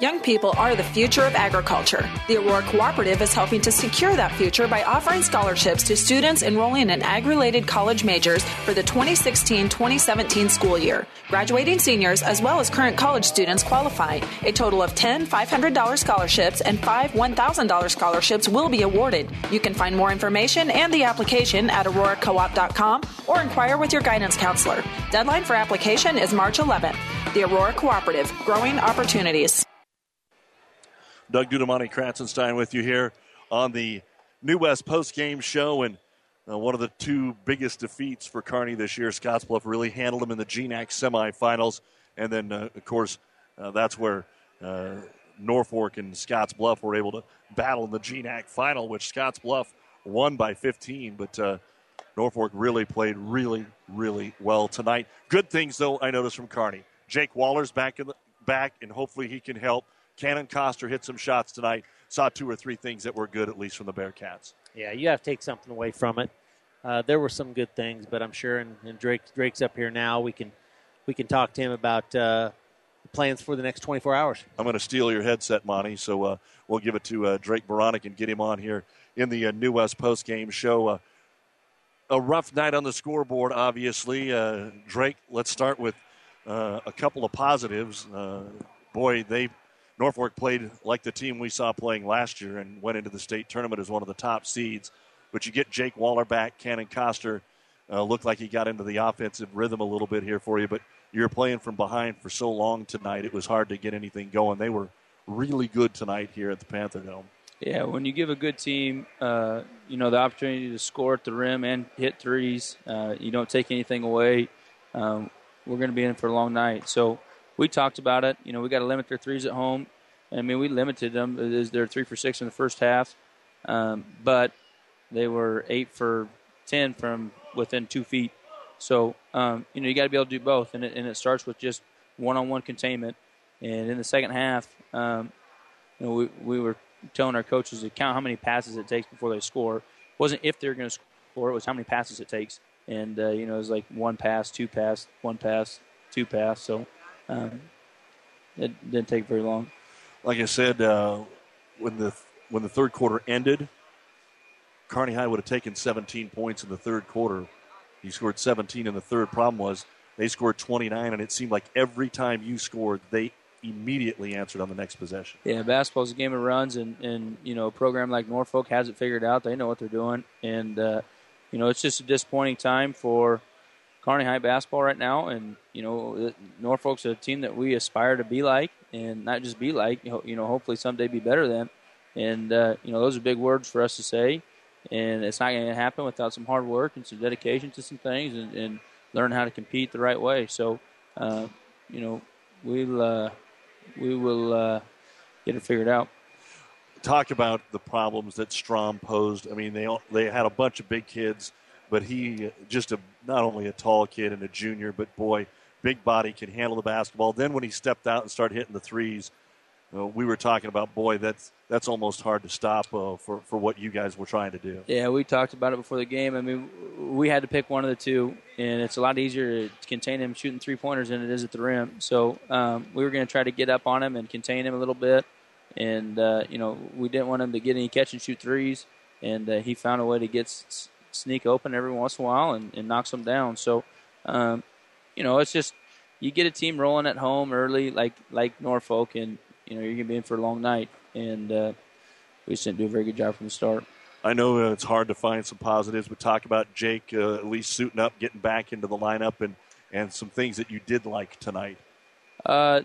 Young people are the future of agriculture. The Aurora Cooperative is helping to secure that future by offering scholarships to students enrolling in ag related college majors for the 2016 2017 school year. Graduating seniors as well as current college students qualify. A total of 10 $500 scholarships and 5 $1,000 scholarships will be awarded. You can find more information and the application at auroracoop.com or inquire with your guidance counselor. Deadline for application is March 11th. The Aurora Cooperative, growing opportunities. Doug Dudamani Kratzenstein with you here on the New West Post Game Show. And uh, one of the two biggest defeats for Kearney this year, Scottsbluff really handled them in the GNAC semifinals. And then, uh, of course, uh, that's where uh, Norfolk and Scottsbluff were able to battle in the GNAC final, which Scottsbluff won by 15. But uh, Norfolk really played really, really well tonight. Good things, though, I noticed from Kearney. Jake Waller's back in the back, and hopefully he can help. Cannon Coster hit some shots tonight. Saw two or three things that were good, at least from the Bearcats. Yeah, you have to take something away from it. Uh, there were some good things, but I'm sure, and, and Drake Drake's up here now. We can we can talk to him about uh, the plans for the next 24 hours. I'm going to steal your headset, Monty. So uh, we'll give it to uh, Drake Beranek and get him on here in the uh, New West post game show. Uh, a rough night on the scoreboard, obviously. Drake, let's start with a couple of positives. boy, they Norfolk played like the team we saw playing last year and went into the state tournament as one of the top seeds. But you get Jake Waller back, Cannon Coster Uh, looked like he got into the offensive rhythm a little bit here for you, but you're playing from behind for so long tonight. It was hard to get anything going. They were really good tonight here at the Panther Dome. Yeah, when you give a good team, uh, you know, the opportunity to score at the rim and hit threes, uh, you don't take anything away. Um, we're going to be in for a long night. So we talked about it. You know, we got to limit their threes at home. I mean, we limited them. They're three for six in the first half, um, but they were eight for ten from within two feet. So um, you know, you got to be able to do both, and it, and it starts with just one-on-one containment. And in the second half, um, you know, we we were telling our coaches to count how many passes it takes before they score. It wasn't if they're going to score; it was how many passes it takes. And uh, you know, it was like one pass, two pass, one pass, two pass. So um, it didn't take very long. Like I said, uh, when the when the third quarter ended, Kearney High would have taken 17 points in the third quarter. He scored 17 in the third. Problem was they scored 29, and it seemed like every time you scored, they immediately answered on the next possession. Yeah, basketball's a game of runs, and, and you know a program like Norfolk has it figured out. They know what they're doing, and uh, you know it's just a disappointing time for Kearney High basketball right now. And you know Norfolk's a team that we aspire to be like, and not just be like. You know, hopefully someday be better than. And uh, you know those are big words for us to say, and it's not going to happen without some hard work and some dedication to some things, and, and learn how to compete the right way. So, uh, you know, we'll uh, we will uh, get it figured out. Talk about the problems that Strom posed. I mean, they they had a bunch of big kids, but he just a not only a tall kid and a junior, but boy, big body can handle the basketball. Then when he stepped out and started hitting the threes, uh, we were talking about boy, that's that's almost hard to stop uh, for for what you guys were trying to do. Yeah, we talked about it before the game. I mean, we had to pick one of the two, and it's a lot easier to contain him shooting three pointers than it is at the rim. So um, we were going to try to get up on him and contain him a little bit, and uh, you know we didn't want him to get any catch and shoot threes, and uh, he found a way to get sneak open every once in a while and, and knocks them down. So um, you know it's just you get a team rolling at home early like like Norfolk and you know you're going to be in for a long night, and uh, we just didn't do a very good job from the start. I know uh, it's hard to find some positives, but talk about Jake uh, at least suiting up, getting back into the lineup, and and some things that you did like tonight. Uh,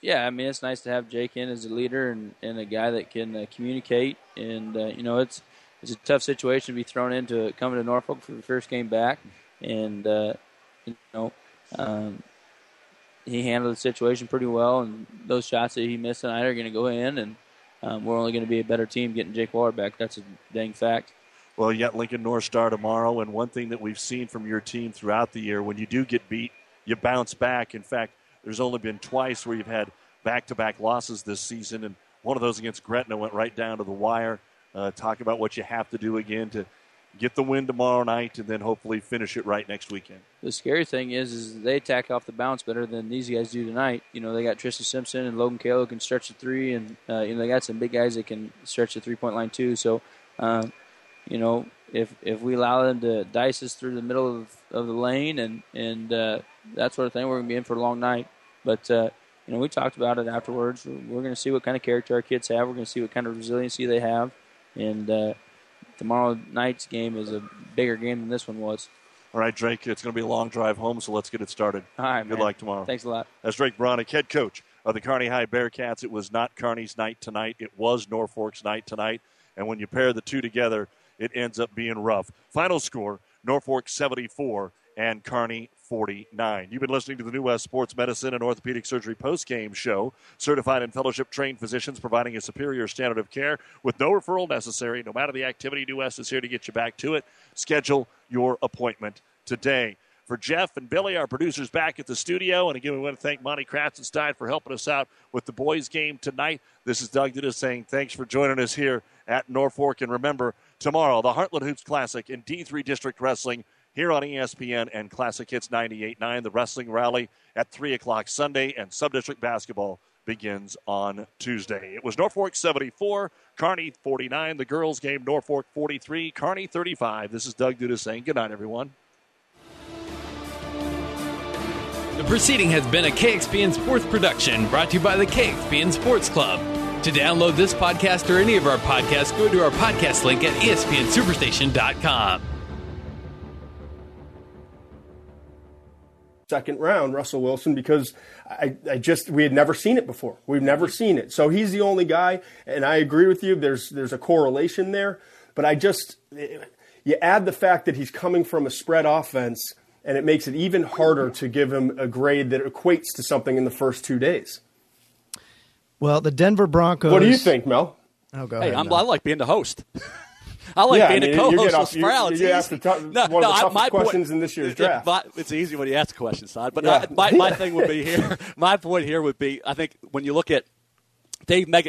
yeah, I mean it's nice to have Jake in as a leader and, and a guy that can uh, communicate, and uh, you know it's it's a tough situation to be thrown into coming to Norfolk for the first game back, and uh, you know. Um, he handled the situation pretty well, and those shots that he missed tonight are going to go in, and um, we're only going to be a better team getting Jake Waller back. That's a dang fact. Well, you got Lincoln North Star tomorrow, and one thing that we've seen from your team throughout the year, when you do get beat, you bounce back. In fact, there's only been twice where you've had back-to-back losses this season, and one of those against Gretna went right down to the wire. Uh, talk about what you have to do again to get the win tomorrow night, and then hopefully finish it right next weekend. The scary thing is, is they attack off the bounce better than these guys do tonight. You know, they got Tristan Simpson and Logan Kale who can stretch the three, and uh, you know they got some big guys that can stretch the three point line too. So, um, you know, if if we allow them to dice us through the middle of, of the lane and and uh, that sort of thing, we're gonna be in for a long night. But uh, you know, we talked about it afterwards. We're, we're going to see what kind of character our kids have. We're going to see what kind of resiliency they have, and uh, tomorrow night's game is a bigger game than this one was. All right, Drake, it's going to be a long drive home, so let's get it started. All right, Good man. luck tomorrow. Thanks a lot. That's Drake Beranek, head coach of the Kearney High Bearcats. It was not Kearney's night tonight. It was Norfolk's night tonight. And when you pair the two together, it ends up being rough. Final score Norfolk 74 and Kearney 49. You've been listening to the New West Sports Medicine and Orthopedic Surgery post-game show. Certified and fellowship trained physicians providing a superior standard of care with no referral necessary. No matter the activity, New West is here to get you back to it. Schedule your appointment today. For Jeff and Billy, our producers back at the studio, and again, we want to thank Monty Kratzenstein for helping us out with the boys' game tonight. This is Doug Duda saying thanks for joining us here at Norfolk. And remember, tomorrow, the Heartland Hoops Classic in D3 District Wrestling here on ESPN and Classic Hits 98.9. The wrestling rally at 3 o'clock Sunday, and Subdistrict Basketball begins on Tuesday. It was Norfolk 74, Kearney 49. The girls' game, Norfolk 43, Kearney 35. This is Doug Duda saying good night, everyone. The proceeding has been a KXPN Sports production brought to you by the KXPN Sports Club. To download this podcast or any of our podcasts, go to our podcast link at espnsuperstation.com. second round, Russell Wilson, because I, I just we had never seen it before. We've never seen it. So he's the only guy, and I agree with you. There's there's a correlation there, but I just you add the fact that he's coming from a spread offense, and it makes it even harder to give him a grade that equates to something in the first two days. Well, the Denver Broncos. What do you think, Mel? Oh, go hey, ahead. I'm, Mel. I like being the host. I like Yeah, I being mean, a co-host with off- you- you It's ask the easy. tou- one of the I- my point- questions in this year's draft. my- it's easy when you ask a question, side. But Yeah. uh, my, my thing would be here. My point here would be, I think when you look at Dave Megan